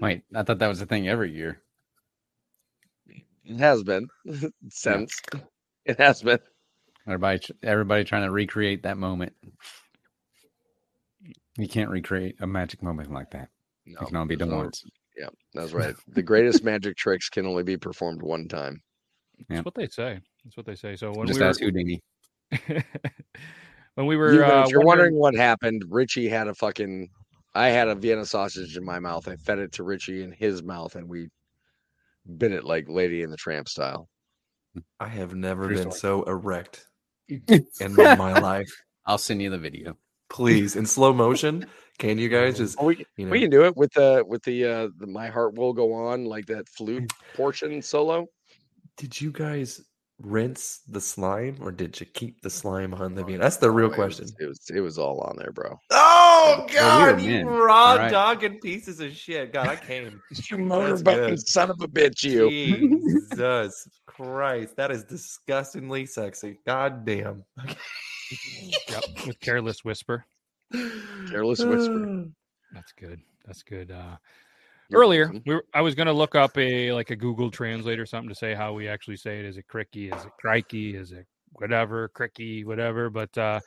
Wait, I thought that was a thing every year. It has been since. It has been. Everybody, everybody trying to recreate that moment. You can't recreate a magic moment like that. No, it can only be done no. once. Yeah, that's right. The greatest magic tricks can only be performed one time. That's what they say. That's what they say. So when Just we ask were, Houdini. when we were, You know, uh, if you're wondering- wondering what happened, Richie had a fucking. I had a Vienna sausage in my mouth. I fed it to Richie in his mouth, and we bit it like Lady in the Tramp style. I have never True been story. so erect in my life. I'll send you the video. Please, in slow motion. Can you guys just we, you know, We can do it with the with the uh the My Heart Will Go On like that flute portion solo. Did you guys rinse the slime or did you keep the slime on the bean? That's the real Oh, it question. was- It was it was all on there, bro. Oh God, were you men. raw All right. dogging pieces of shit. God, I came. You motor That's button son of a bitch, you. Jesus Christ, that is disgustingly sexy. God damn. Yep, with careless whisper. Careless whisper. That's good. That's good. Uh, You're earlier, welcome. we were, I was going to look up a like a Google Translate or something to say how we actually say it. Is it cricky? Is it crikey? Is it whatever? Cricky? Whatever. But uh,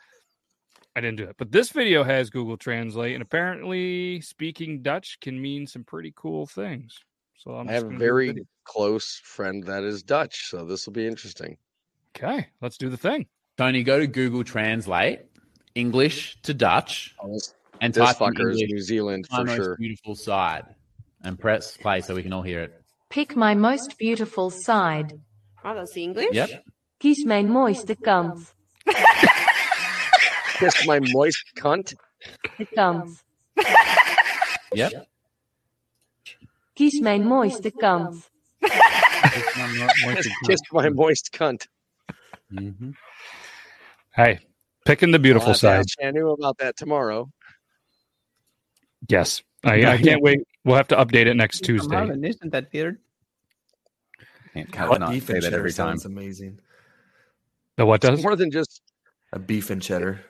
I didn't do it. But this video has Google Translate, and apparently, speaking Dutch can mean some pretty cool things. So I'm I have a gonna do the very close friend that is Dutch, so this will be interesting. okay. Let's do the thing. Tony, go to Google Translate English to Dutch and this type in fucker is New Zealand for sure. beautiful side and press play so we can all hear it. Pick my most beautiful side. Oh, that's English? Yep. Kiss my moist kant. Kiss my moist cunt. De kant. Yep. Kies mijn mooiste kant. Kiss, kiss my moist cunt. Mm-hmm. Hey, picking the beautiful side. I'll have to side. ask Shanu about that tomorrow. Yes. I, I can't wait. We'll have to update it next Tuesday. Marvin, isn't that weird? Can't God, cannot beef say that every time. sounds amazing. The what does? It's does? more than just A beef and cheddar.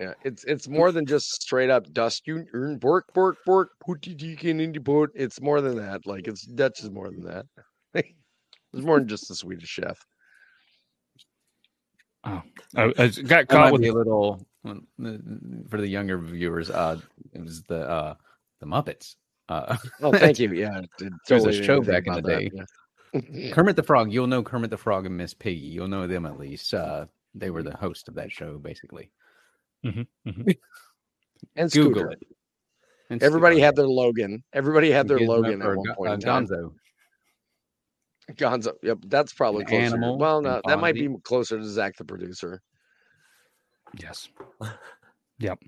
yeah. It's it's more than just straight up dust. You earn bork bork bork. Put the deacon in the boat. It's more than that. Like it's Dutch is more than that. it's more than just the Swedish chef. Oh, I, I got caught with a little for the younger viewers. Uh, it was the uh, the Muppets. Uh, Oh, thank you. Yeah, there did was a show back in the about that, day. yeah. Kermit the Frog. You'll know Kermit the Frog and Miss Piggy. You'll know them at least. Uh, they were the host of that show, basically. And Google Scooter. it. And Everybody Scooter. had their Logan. Everybody had their Gizmo Logan at one Go- point uh, in time. Gonzo. Gonzo. Yep, that's probably And closer. Animal well, no, that might be closer to Zach the producer. Yes. Yep.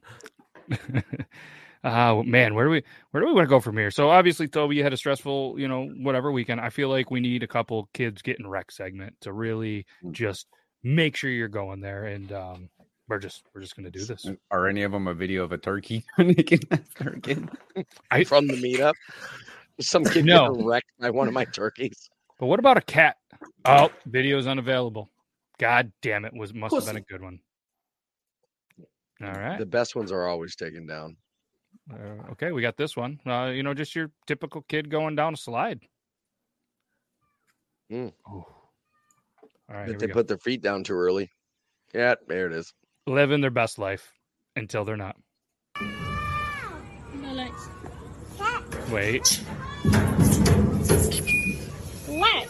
Oh man, where do we where do we want to go from here? So obviously, Toby, you had a stressful, you know, whatever weekend. I feel like we need a couple kids getting wreck segment to really Mm. just make sure you're going there, and um, we're just we're just gonna do this. Are any of them a video of a turkey? making that turkey? I, From the meetup, some kid No. getting wrecked by one of my turkeys. But what about a cat? Oh, video's unavailable. God damn it! Was must have been a good one. All right. The best ones are always taken down. Uh, okay, we got this one. Uh, you know, just your typical kid going down a slide. Mm. All right, But they put their feet down too early. Yeah, there it is. living their best life until they're not. Wait. What?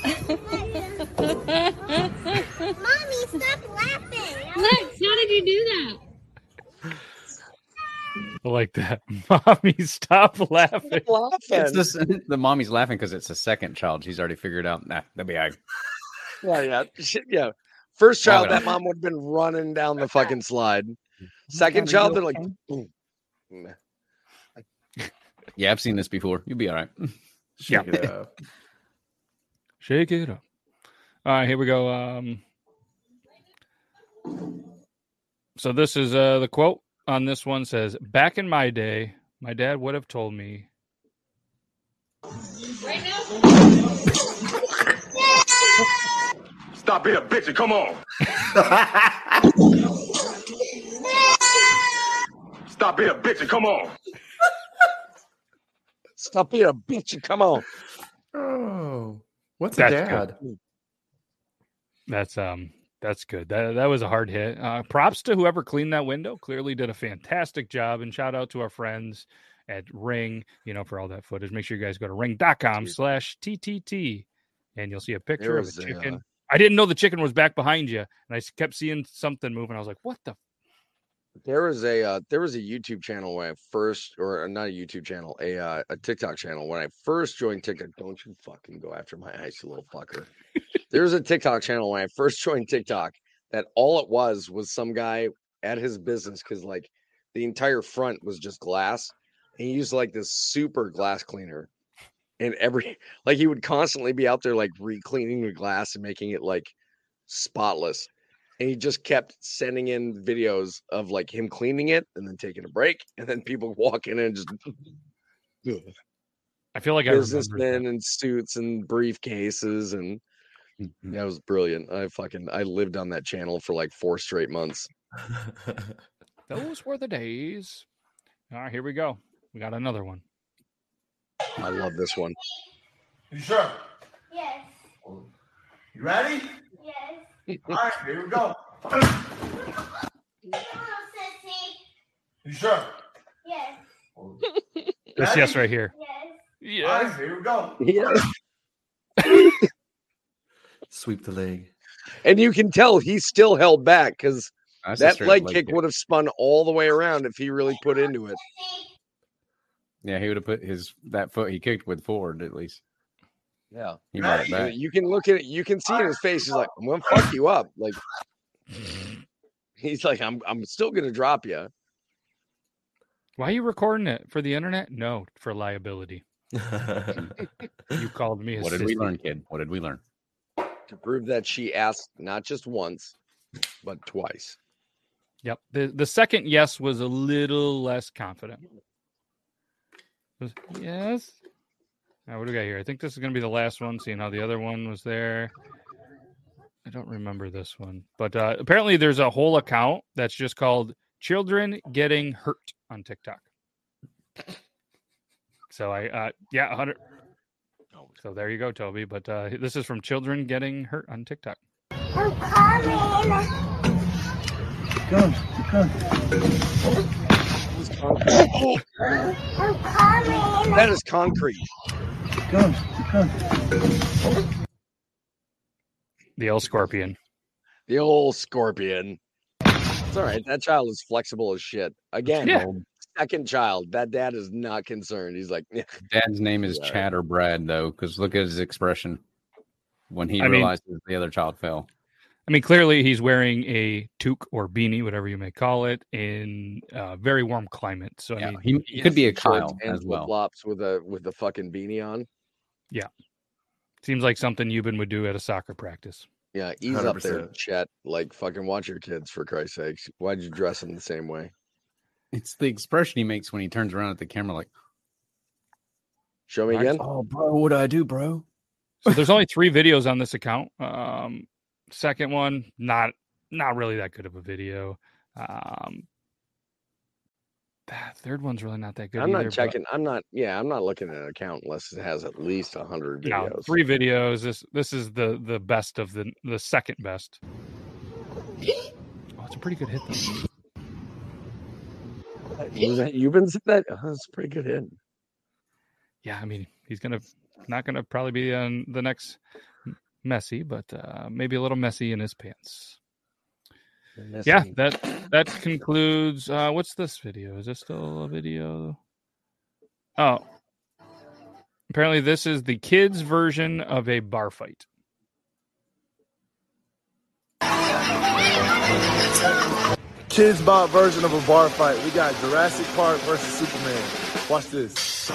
Mommy, stop laughing. Lex, how did you do that? I like that. Mommy, stop laughing. It's just, the mommy's laughing because it's a second child. She's already figured out. Nah, that'd be I. Yeah, yeah, shit, yeah. First child, that mom would have been running down the fucking slide. Second child, they're like, boom. Yeah, I've seen this before. You'll be all right. Yeah. Shake it up. Shake it up. All right, here we go. Um, so this is uh, the quote. On this one says, "Back in my day, my dad would have told me." Stop being a bitch and come on. Stop being a bitch and come on. Stop being a bitch and come on. Oh, what's a dad? good. That's um that's good. That that was a hard hit. Uh props to whoever cleaned that window. Clearly did a fantastic job. And shout out to our friends at Ring, you know, for all that footage. Make sure you guys go to ring.com slash TTT and you'll see a picture of a a, chicken. uh, I didn't know the chicken was back behind you, and I kept seeing something moving. I was like, "What the?" There was a uh, there was a YouTube channel when I first, or not a YouTube channel, a uh, a TikTok channel when I first joined TikTok. Don't you fucking go after my eyes, you little fucker. there was a TikTok channel when I first joined TikTok that all it was was some guy at his business because like the entire front was just glass, and he used like this super glass cleaner, and every like he would constantly be out there like re-cleaning the glass and making it like spotless and he just kept sending in videos of like him cleaning it and then taking a break and then people walk in and just I feel like businessmen in suits and briefcases and Mm-hmm. that was brilliant i fucking i lived on that channel for like four straight months Those were the days. All right, here we go. We got another one. i love this one You sure? Yes. You ready? Yes. All right, here we go. Come on, sissy. You sure? Yes. This yes right here. Yes. All right, here we go. yeah Sweep the leg. and you can tell he still held back because that leg leg kick kick. would have spun all the way around if he really put into it Yeah, he would have put his that foot he kicked with forward at least. Yeah He brought it You- back. you can look at it you can see in his face he's like i'm gonna fuck you up like he's like i'm i'm still gonna drop you Why are you recording it for the internet? No, for liability. You called me a What did we learn, kid? What did we learn? to prove that she asked not just once but twice Yep. The the second yes was a little less confident. Was- Yes. Now, what do we got here? I think this is going to be the last one, seeing how the other one was there. I don't remember this one. But uh, apparently, there's a whole account that's just called Children Getting Hurt on TikTok. So I, uh, yeah, 100. So there you go, Toby. But uh, this is from Children Getting Hurt on TikTok. I'm coming. Come, come. That is concrete Come, come. The old Scorpion. the old scorpion it's all right that child is flexible as shit again Yeah. second child that dad is not concerned he's like "Yeah, Dad's name is Yeah. Chad or Brad though, because look at his expression when he I mean- realizes the other child fell. I mean, clearly he's wearing a toque or beanie, whatever you may call it, in a very warm climate. So I mean, he, he could be a shorts Kyle as well. flops with a with the fucking beanie on yeah, seems like something Yuban would do at a soccer practice. yeah ease up there chet like fucking watch your kids for christ's sakes why'd you dress them the same way It's the expression he makes when he turns around at the camera, like, show me again "Oh, bro, what do I do, bro?" So there's only three videos on this account. Um, second one, not not really that good of a video. Um, that third one's really not that good. i'm either, not checking i'm not yeah i'm not looking at an account unless it has at least a hundred No, videos three videos. This this is the the best of the the second best. Oh, it's a pretty good hit though. You've been that oh, that's a pretty good hit yeah, I mean, he's gonna not gonna probably be on the next messy, but uh, maybe a little messy in his pants. Yeah, that that concludes. Uh, what's this video? Is this still a video? Oh, apparently this is the kids' version of a bar fight. Kids bot version of a bar fight. We got Jurassic Park versus Superman. Watch this.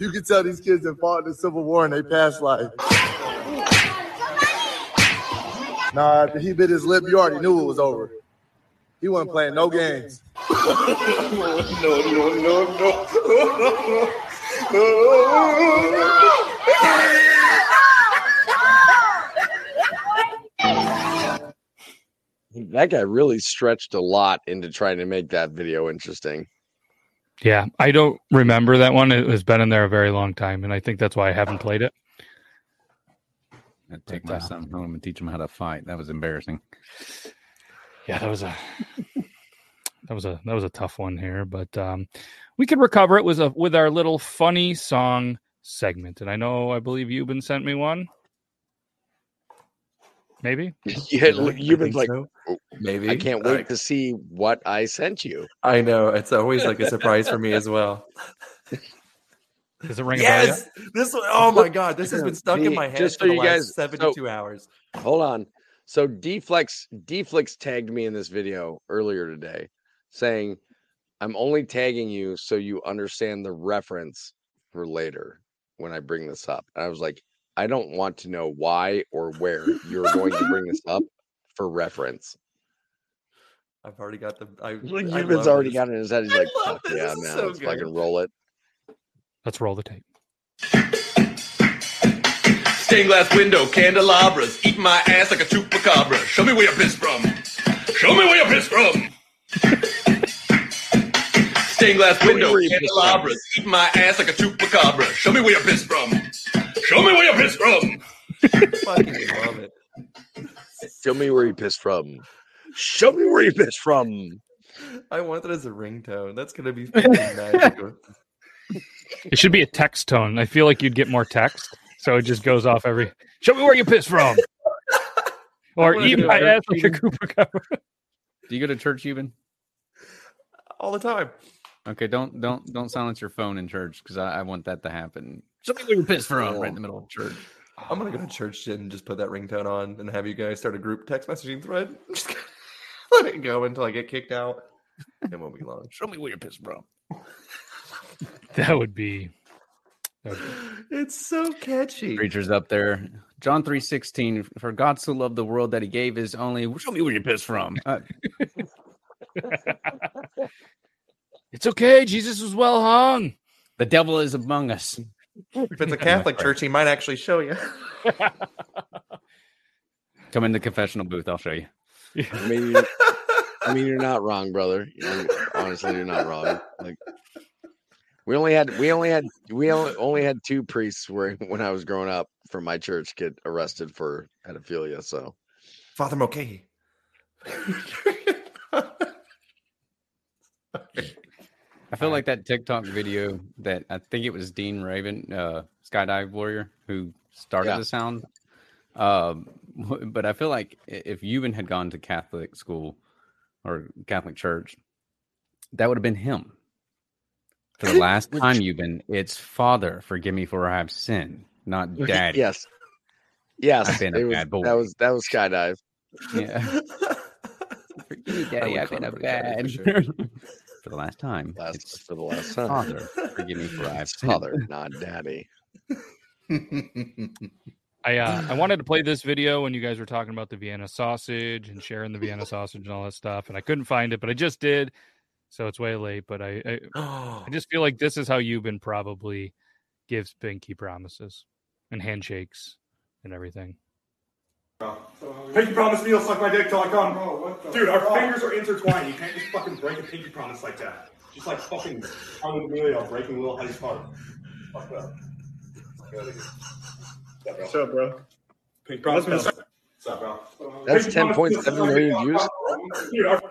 You can tell these kids have fought in the Civil War in their past life. Nah, after he bit his lip, you already knew it was over. He wasn't playing no games. no, no, no, That guy really stretched a lot into trying to make that video interesting. Yeah, I don't remember that one. It has been in there a very long time, and I think that's why I haven't played it. I'd take But, my uh, son home and teach him how to fight. That was embarrassing. Yeah, that was a that was a that was a tough one here, but um, we could recover it with a with our little funny song segment. And I know I believe you've been sent me one. Maybe. Yeah, you've been like, so. "Oh, Maybe I can't wait I- to see what I sent you. I know it's always like a surprise for me as well. Does it ring a bell? Yes, this one- oh my god, this has been stuck in my head just for so the you last guys- so- seventy-two hours. Hold on. So Deflex Deflex tagged me in this video earlier today saying, I'm only tagging you so you understand the reference for later when I bring this up. And I was like, I don't want to know why or where you're going to bring this up for reference. I've already got the. I, Like, I Yuban's already this. got it in his head. He's I like, fuck this. yeah, This man, so let's good. fucking roll it. Let's roll the tape. Stained glass window, candelabras, eat my ass like a chupacabra. Show me where you're pissed from. Show me where you're pissed from. Stained glass window, where you're pissed from. candelabras, eat my ass like a chupacabra. Show me where you're pissed from. Show me where you're pissed from. Fucking love it. Show me where you pissed from. Show me where you pissed from. I want that as a ringtone. That's gonna be fucking magical. It should be a text tone. I feel like you'd get more text, so it just goes off every. Show me where you pissed from, or wanna eat do my it. ass like a chupacabra. Do you go to church, even? all the time. Okay, don't don't don't silence your phone in church because I, I want that to happen. Show me where you're pissed from, right in the middle of church. I'm gonna go to church and just put that ringtone on and have you guys start a group text messaging thread. Just gonna let it go until I get kicked out. It won't be long. Show me where you're pissed from. That would be. that would be- It's so catchy. Preacher's up there. John three sixteen. For God so loved the world that He gave His only. Show me where you're pissed from. Uh, It's okay. Jesus was well hung. the devil is among us. If it's a Catholic church, he might actually show you. Come in the confessional booth. I'll show you. I mean, you- I mean, you're not wrong, brother. I mean, honestly, you're not wrong. Like, we only had, we only had, we only, only had two priests where when I was growing up from my church get arrested for pedophilia. So, Father Mulcahy. I feel like that TikTok video that I think it was Dean Raven, uh, skydive warrior, who started Yeah. the sound. Um, but I feel like i- if Yuban had gone to Catholic school or Catholic church, that would have been him. For the last time, Yuban, it's Father, forgive me for I have sinned, not Daddy. yes, yes, I've been a was, bad boy. that was that was skydive. Yeah. Forgive me, Daddy, I've been a him a daddy bad. For the last time, Last it's for the last time. Father, forgive me for I have. Father, not daddy. I uh, I wanted to play this video when you guys were talking about the Vienna sausage and sharing the Vienna sausage and all that stuff, and I couldn't find it, but I just did, so it's way late. But I I, I just feel like this is how Yuban probably gives pinky promises and handshakes and everything. Pinky promise me you'll suck my dick till I come. Dude, our fingers are intertwined. You can't just fucking break a pinky promise like that. Just like fucking Carmen Emilio breaking Lil Honey's heart. Fuck that. Get out. What's up, bro? Pinky promise me. What's up, bro? That's Pinky promise me you'll 10.7 suck my million dick views. till I come. Dude, our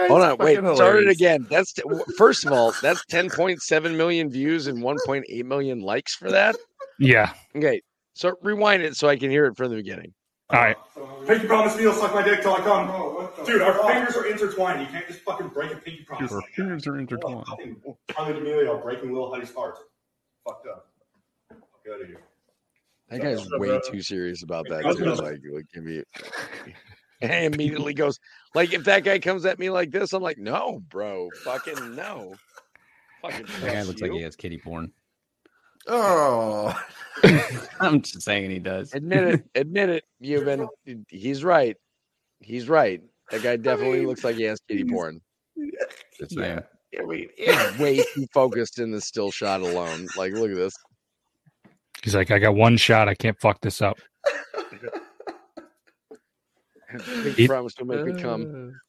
Hold on, wait, fucking start it again. That's t- w- first of all, that's 10.7 million views and 1.8 million likes for that. Yeah. Okay, so rewind it so I can hear it from the beginning. All right. Pinky promise me you'll suck my dick till I come. Dude, our fingers are intertwined. You can't just fucking break a pinky promise. Your like that. fingers are intertwined. Fucking Carmen Emilio breaking Lil Honey's heart. Fucked up. Get out of here. That guy's way too serious about that too. Like, like give me. And immediately goes like, if that guy comes at me like this, I'm like, no, bro, fucking no. Fucking That guy looks you. like he has kitty porn. Oh, I'm just saying he does. Admit it. Admit it, Yuban. He's right. He's right. That guy definitely looks like he has kitty porn. Just yeah. saying. I mean, He's way too focused in the still shot alone. Like, look at this. He's like, I got one shot. I can't fuck this up. Big He- promise to make me come.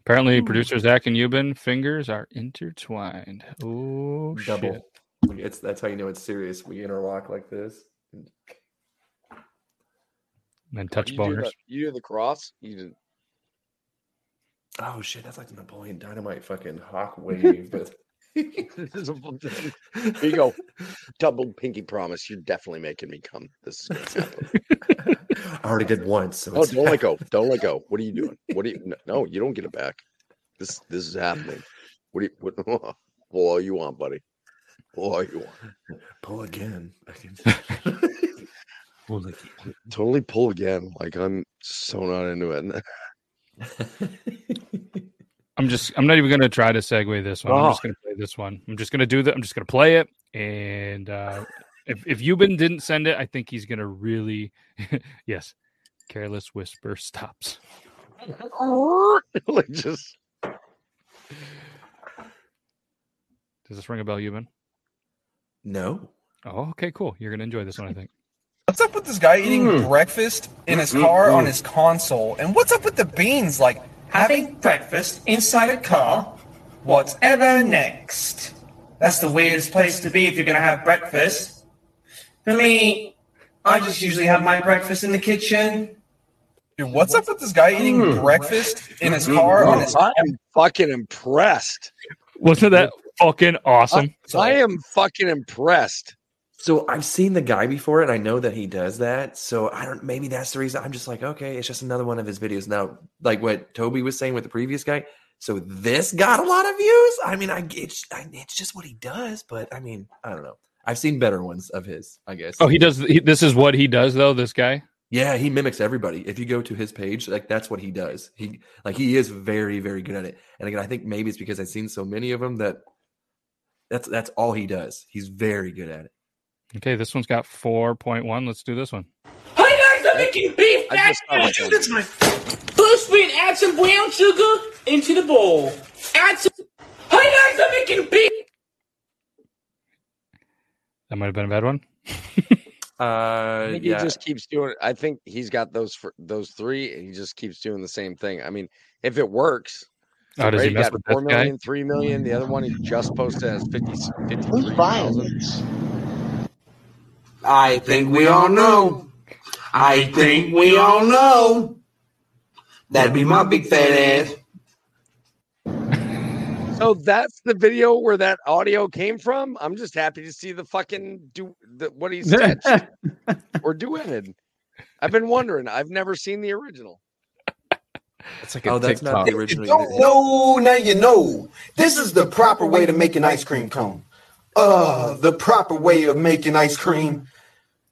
Apparently, producer Zach and Yuban fingers are intertwined. Oh, shit. Double. It's that's how you know it's serious. We interlock like this. And then touch You do, boners. the, you do the cross. You do, Oh shit, that's like the Napoleon Dynamite fucking hawk wave. But this is a full. Here you go. Double pinky promise. You're definitely making me come. This is gonna happen. I already did once. So Oh, it's don't let go. Don't let go. What are you doing? What do you? No, no, you don't get it back. This this is happening. What do you? What, pull all you want, buddy. Pull all you want. pull again. Totally pull again. Like I'm so not into it. I'm just. I'm not even gonna try to segue this one. I'm just Oh. gonna play this one. I'm just gonna do that. I'm just gonna play it. And uh, if if Yuban didn't send it, I think he's gonna really. yes, careless whisper stops. like just Does this ring a bell, Yuban? No. Oh, okay, cool. You're gonna enjoy this one, I think. What's up with this guy eating Mm. breakfast in his car mm, on his console? And what's up with the beans? Like having breakfast inside a car? Whatever next? That's the weirdest place to be if you're gonna have breakfast. For me, I just usually have my breakfast in the kitchen. Dude, what's up with this guy eating Mm. breakfast in his car on his I'm fucking impressed. Wasn't that fucking awesome? I, I am fucking impressed. So I've seen the guy before, and I know that he does that. So I don't. Maybe that's the reason. I'm just like, okay, it's just another one of his videos. Now, like what Toby was saying with the previous guy. So this got a lot of views. I mean, I it's I, it's just what he does. But I mean, I don't know. I've seen better ones of his. I guess. Oh, he does. He, this is what he does, though. This guy. Yeah, he mimics everybody. If you go to his page, like that's what he does. He like he is very very good at it. And again, I think maybe it's because I've seen so many of them that that's that's all he does. He's very good at it. Okay, this one's got four point one. Let's do this one. Hi guys, I'm making beef I just saw nasty. this one. First, we add some brown sugar into the bowl. Add some. Hi guys, I'm making beef. That might have been a bad one. Uh, I think yeah. he just keeps doing. I think he's got those for those three, and he just keeps doing the same thing. I mean, if it works, Oh, does he right, mess got with four this guy? million, three million. The other one he just posted has 50, 53,000. I think we all know. I think we all know. That'd be my big fat ass. So that's the video where that audio came from. I'm just happy to see the fucking do the, what he sketched or duetted. I've been wondering. I've never seen the original. It's like Oh, a that's not TikTok. the original. Don't know, now you know. This is the proper way to make an ice cream cone. Uh, the proper way of making ice cream.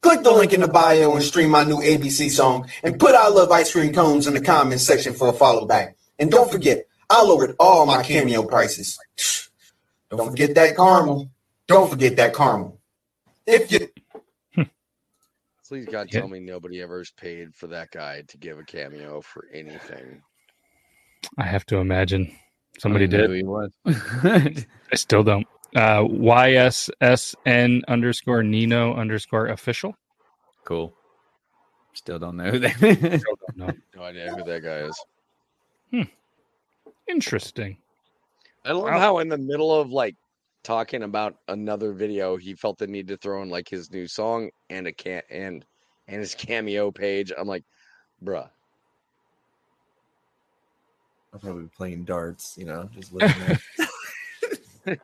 Click the link in the bio and stream my new ABC song and put I love ice cream cones in the comments section for a follow back. And don't forget, I lowered all my cameo prices. Don't forget that caramel. Don't forget that caramel. If you Please God, Yeah. tell me nobody ever is paid for that guy to give a cameo for anything. I have to imagine somebody I knew did. He was. I still don't. Uh, YSSN underscore Nino underscore official. cool. Still don't know who that. Still don't know. No idea who that guy is. Hmm. Interesting. I love Wow. how in the middle of like talking about another video, he felt the need to throw in like his new song and a can and and his cameo page. I'm like, bruh. I'll probably be playing darts. You know, just looking at.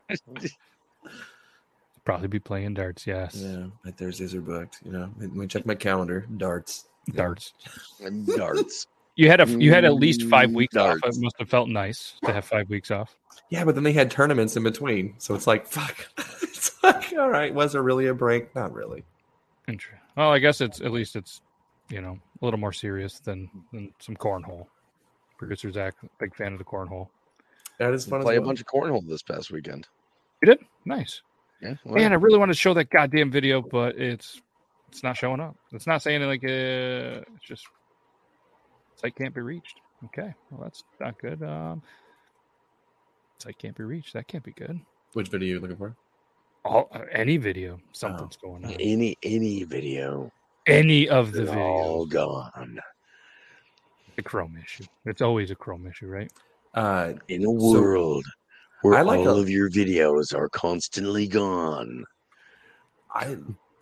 Probably be playing darts. Yes. yeah, my Thursdays are booked. You know, let me check my calendar. Darts. Darts. Darts. You had a you had at least five weeks off. It must have felt nice to have five weeks off. Yeah, but then they had tournaments in between, so it's like fuck. it's like all right, was there really a break? Not really. Inter- Well, I guess it's at least it's you know a little more serious than than some cornhole. Producer Zach, big fan of the cornhole. That is fun. Play as a bunch of cornhole this past weekend. You did nice. Yeah, Man, I really want to show that goddamn video, but it's it's not showing up. It's not saying like uh, it's just site can't be reached. Okay, well that's not good. Um, site can't be reached. That can't be good. Which video are you looking for? All uh, any video, something's Oh. going on. Any any video. Any of the videos. all gone. The Chrome issue. It's always a Chrome issue, right? Uh, In a so world where I like all a- of your videos are constantly gone. I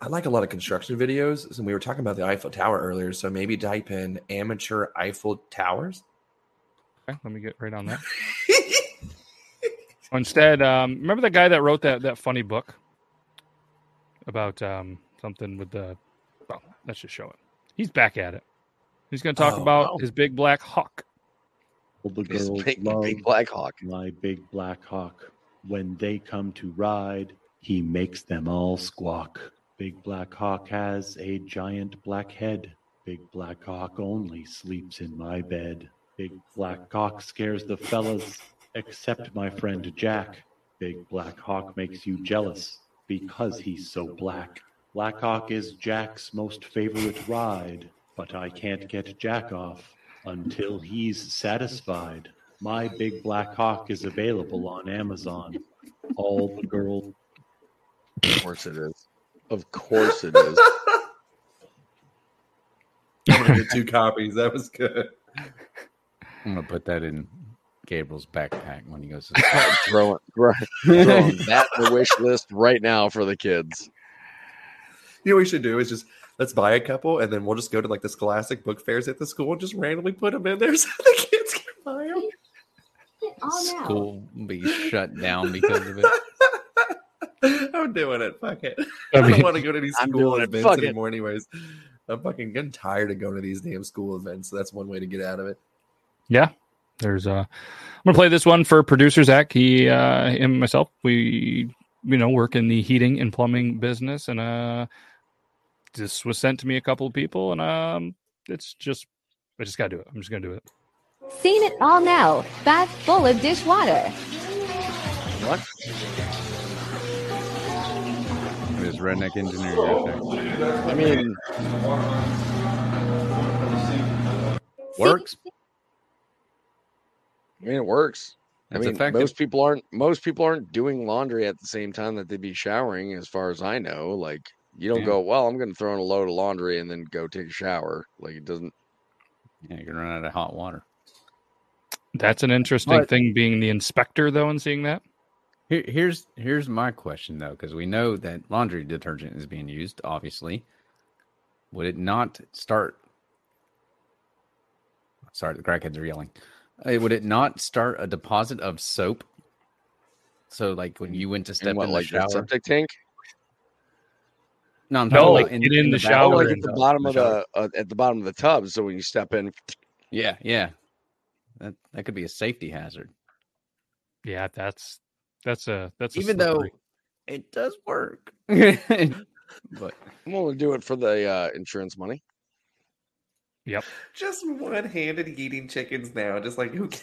I like a lot of construction videos. and we were talking about the Eiffel Tower earlier. So maybe type in amateur Eiffel Towers. Okay, let me get right on that. Instead, um, remember the guy that wrote that that funny book about um, something with the. Well, let's just show it. He's back at it. He's going to talk Oh, about wow. his big black hawk. All the His girls big- love big black hawk. My big black hawk. When they come to ride, he makes them all squawk. Big black hawk has a giant black head. Big black hawk only sleeps in my bed. Big black hawk scares the fellas, except my friend Jack. Big black hawk makes you jealous because he's so black. Black hawk is Jack's most favorite ride, but I can't get Jack off until he's satisfied. My big black hawk is available on Amazon. All the girls. Of course it is. Of course it is. I'm gonna get two copies. That was good. I'm gonna put that in Gabriel's backpack when he goes. To throwing, throwing, throwing that in the wish list right now for the kids. You know what we should do is just let's buy a couple and then we'll just go to like the scholastic book fairs at the school and just randomly put them in there so the kids can buy them. School will be shut down because of it. I'm doing it. Fuck it. I I, don't want to go to these school events Fuck it. anymore, anyways. I'm fucking getting tired of going to these damn school events. So that's one way to get out of it. Yeah, there's uh, I'm gonna play this one for producer Zach. He, uh, him, and myself, we, you know, work in the heating and plumbing business, and uh, this was sent to me a couple of people, and um, it's just, I just gotta do it. I'm just gonna do it. Seen it all now. Bath full of dishwater. What? This redneck engineer. right I mean. Works. I mean, it works. I It's mean, effective. most people aren't. Most people aren't doing laundry at the same time that they'd be showering. As far as I know, like you don't Yeah. go. Well, I'm going to throw in a load of laundry and then go take a shower. Like it doesn't. Yeah, you can run out of hot water. That's an interesting But- thing, being the inspector though, and seeing that. Here, here's here's my question though, because we know that laundry detergent is being used. Obviously, would it not start? Sorry, the crackheads are yelling. Uh, would it not start a deposit of soap? So, like when you went to step And what, in the the shower, septic tank? No, I'm No, like, about get in the back- shower like at and- the uh, bottom the of the uh, at the bottom of the tub. So when you step in, Yeah, yeah. That that could be a safety hazard. Yeah, that's that's a that's a Even though it does work. but I'm going to do it for the uh, insurance money. Yep. Just one-handed eating chickens now. Just like who?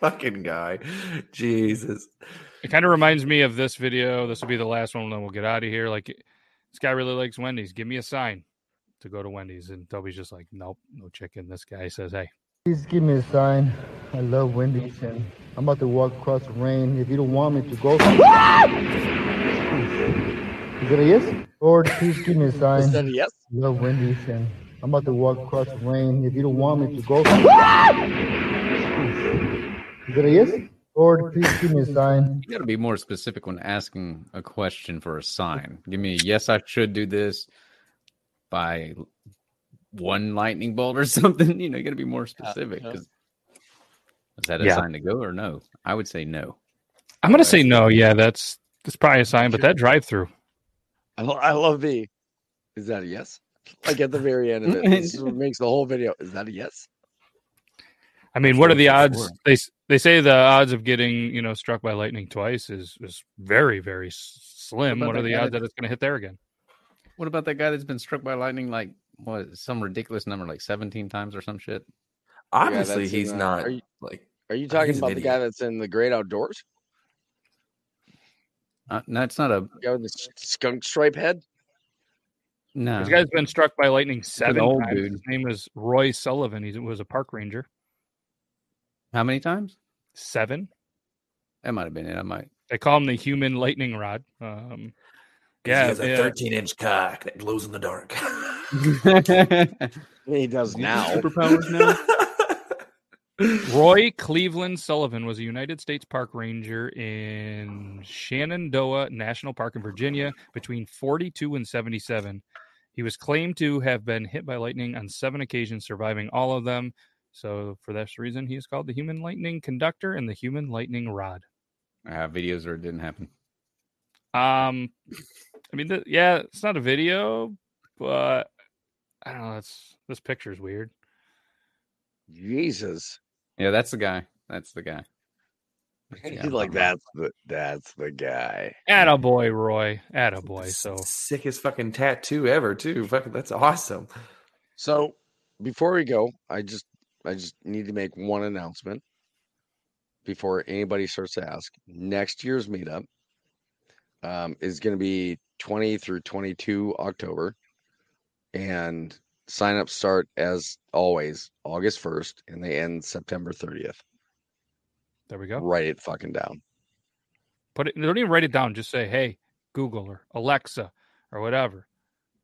fucking guy. Jesus. It kind of reminds me of this video. This will be the last one, then we'll get out of here. Like, this guy really likes Wendy's. Give me a sign to go to Wendy's. And Toby's just like, nope, no chicken. This guy says, hey, Please give me a sign. I love Wendy's and I'm about to walk across the rain. If you don't want me to go. Is it a yes? Lord, please give me a sign. Is that a yes? I love Wendy's and I'm about to walk across the rain. If you don't want me to go. Is it a yes? Lord, please give me a sign. You got to be more specific when asking a question for a sign. Give me a yes, I should do this by one lightning bolt or something. You know, you got to be more specific. 'cause- is that a Yeah. sign to go or no? I would say no. I'm going to say no. Yeah, that's that's probably a sign, but that drive through. I, lo- I love the. Is that a yes? Like at the very end of it, this is what makes the whole video. Is that a yes? I mean, what are the odds? They they say the odds of getting you know struck by lightning twice is is very very slim. What What are the odds that- that it's going to hit there again? What about that guy that's been struck by lightning like what some ridiculous number, like 17 times or some shit? Obviously, that's in, he's uh, not are you- like. Are you talking about the guy that's in the great outdoors? Uh, no, it's not a guy with the skunk stripe head. no. This guy's been struck by lightning seven old times. dude. His name is Roy Sullivan. He was a park ranger. How many times? Seven. That might have been it. I might. They call him the human lightning rod. Um, Yeah, yeah, he has a 13 inch cock that glows in the dark. He does now. Superpowers now. Roy Cleveland Sullivan was a United States Park Ranger in Shenandoah National Park in Virginia between 42 and 77. He was claimed to have been hit by lightning on seven occasions, surviving all of them. So, for this reason, he is called the Human Lightning Conductor and the Human Lightning Rod. I have videos where it didn't happen. Um, I mean, th- yeah, it's not a video, but I don't know. That's this picture is weird. Jesus. Yeah, that's the guy. That's the guy. He's like that's the that's the guy. Attaboy, Roy. Attaboy. So Sickest fucking tattoo ever, too. Fucking, that's awesome. So before we go, I just I just need to make one announcement before anybody starts to ask. Next year's meetup um, is going to be 20 through 22 October, and signups start as always August 1st, and they end September 30th. there we go. Write it fucking down. Put it. Don't even write it down. Just say, "Hey, Google or Alexa or whatever,"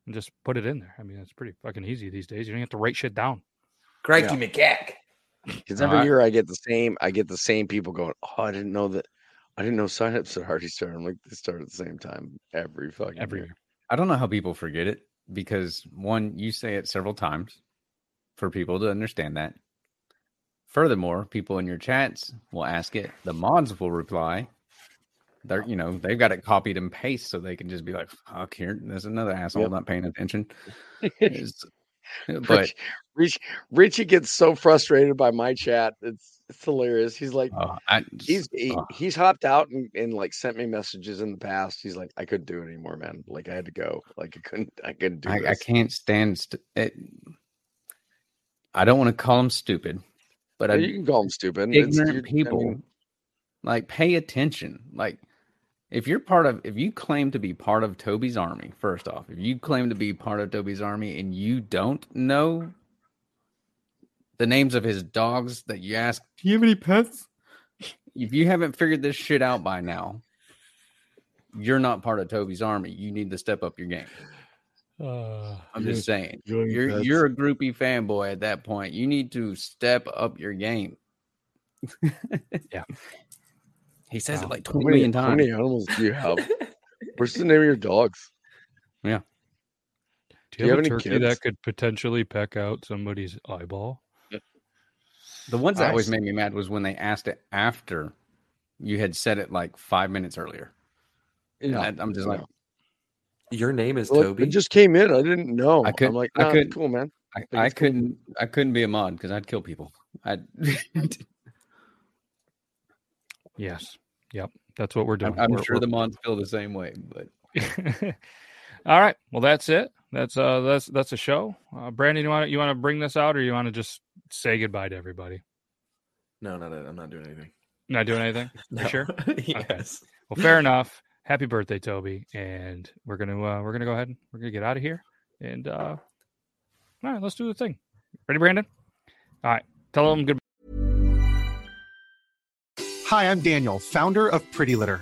and just put it in there. I mean, it's pretty fucking easy these days. You don't have to write shit down. Crikey Yeah. McCack. Because every I- year I get the same, I get the same people going. Oh, I didn't know that. I didn't know signups had already started. I'm like, they start at the same time every fucking Every year. year. I don't know how people forget it because one, you say it several times for people to understand that. Furthermore, people in your chats will ask it. The mods will reply. They're, you know, they've got it copied and pasted so they can just be like, "Fuck, here, there's another asshole Yep. not paying attention." But Rich, Rich, Richie gets so frustrated by my chat. It's it's hilarious. He's like, oh, I, he's he, he's hopped out and, and like sent me messages in the past. He's like, I couldn't do it anymore, man. Like I had to go. Like I couldn't. I couldn't do I, I can't stand st- it. I don't want to call them stupid, but I, you can call him stupid. Ignorant you're- I people mean, like pay attention like if you're part of if you claim to be part of toby's army first off if you claim to be part of toby's army and you don't know the names of his dogs that you ask do you have any pets if you haven't figured this shit out by now you're not part of toby's army you need to step up your game Uh, i'm just saying you have any you're pets? you're a groupie fanboy at that point you need to step up your game yeah he says it like how 20 many, million how many animals do you have? What's the name of your dogs? yeah do you, have, any a turkey kids? that could potentially peck out somebody's eyeball? The ones that I always see. made me mad was when they asked it after you had said it like five minutes earlier. Yeah, I, am just like, Your name is Well, Toby. It just came in. I didn't know. I could- I'm like, I nah, could- cool, man. I, think I it's cool. couldn't, I couldn't be a mod because I'd kill people. I, Yes. Yep. That's what we're doing. I'm, I'm We're- sure we're- the mods feel the same way, but All right. Well, that's it. That's uh that's that's a show. Uh, Brandon, you want to you want to bring this out, or you want to just say goodbye to everybody? no, no, no, I'm not doing anything. Not doing anything. You No. sure? yes. Well, fair enough. Happy birthday, Toby. And we're gonna uh, we're gonna go ahead and we're gonna get out of here. And uh, all right, let's do the thing. Ready, Brandon? All right. Tell them good. Hi, I'm Daniel, founder of Pretty Litter.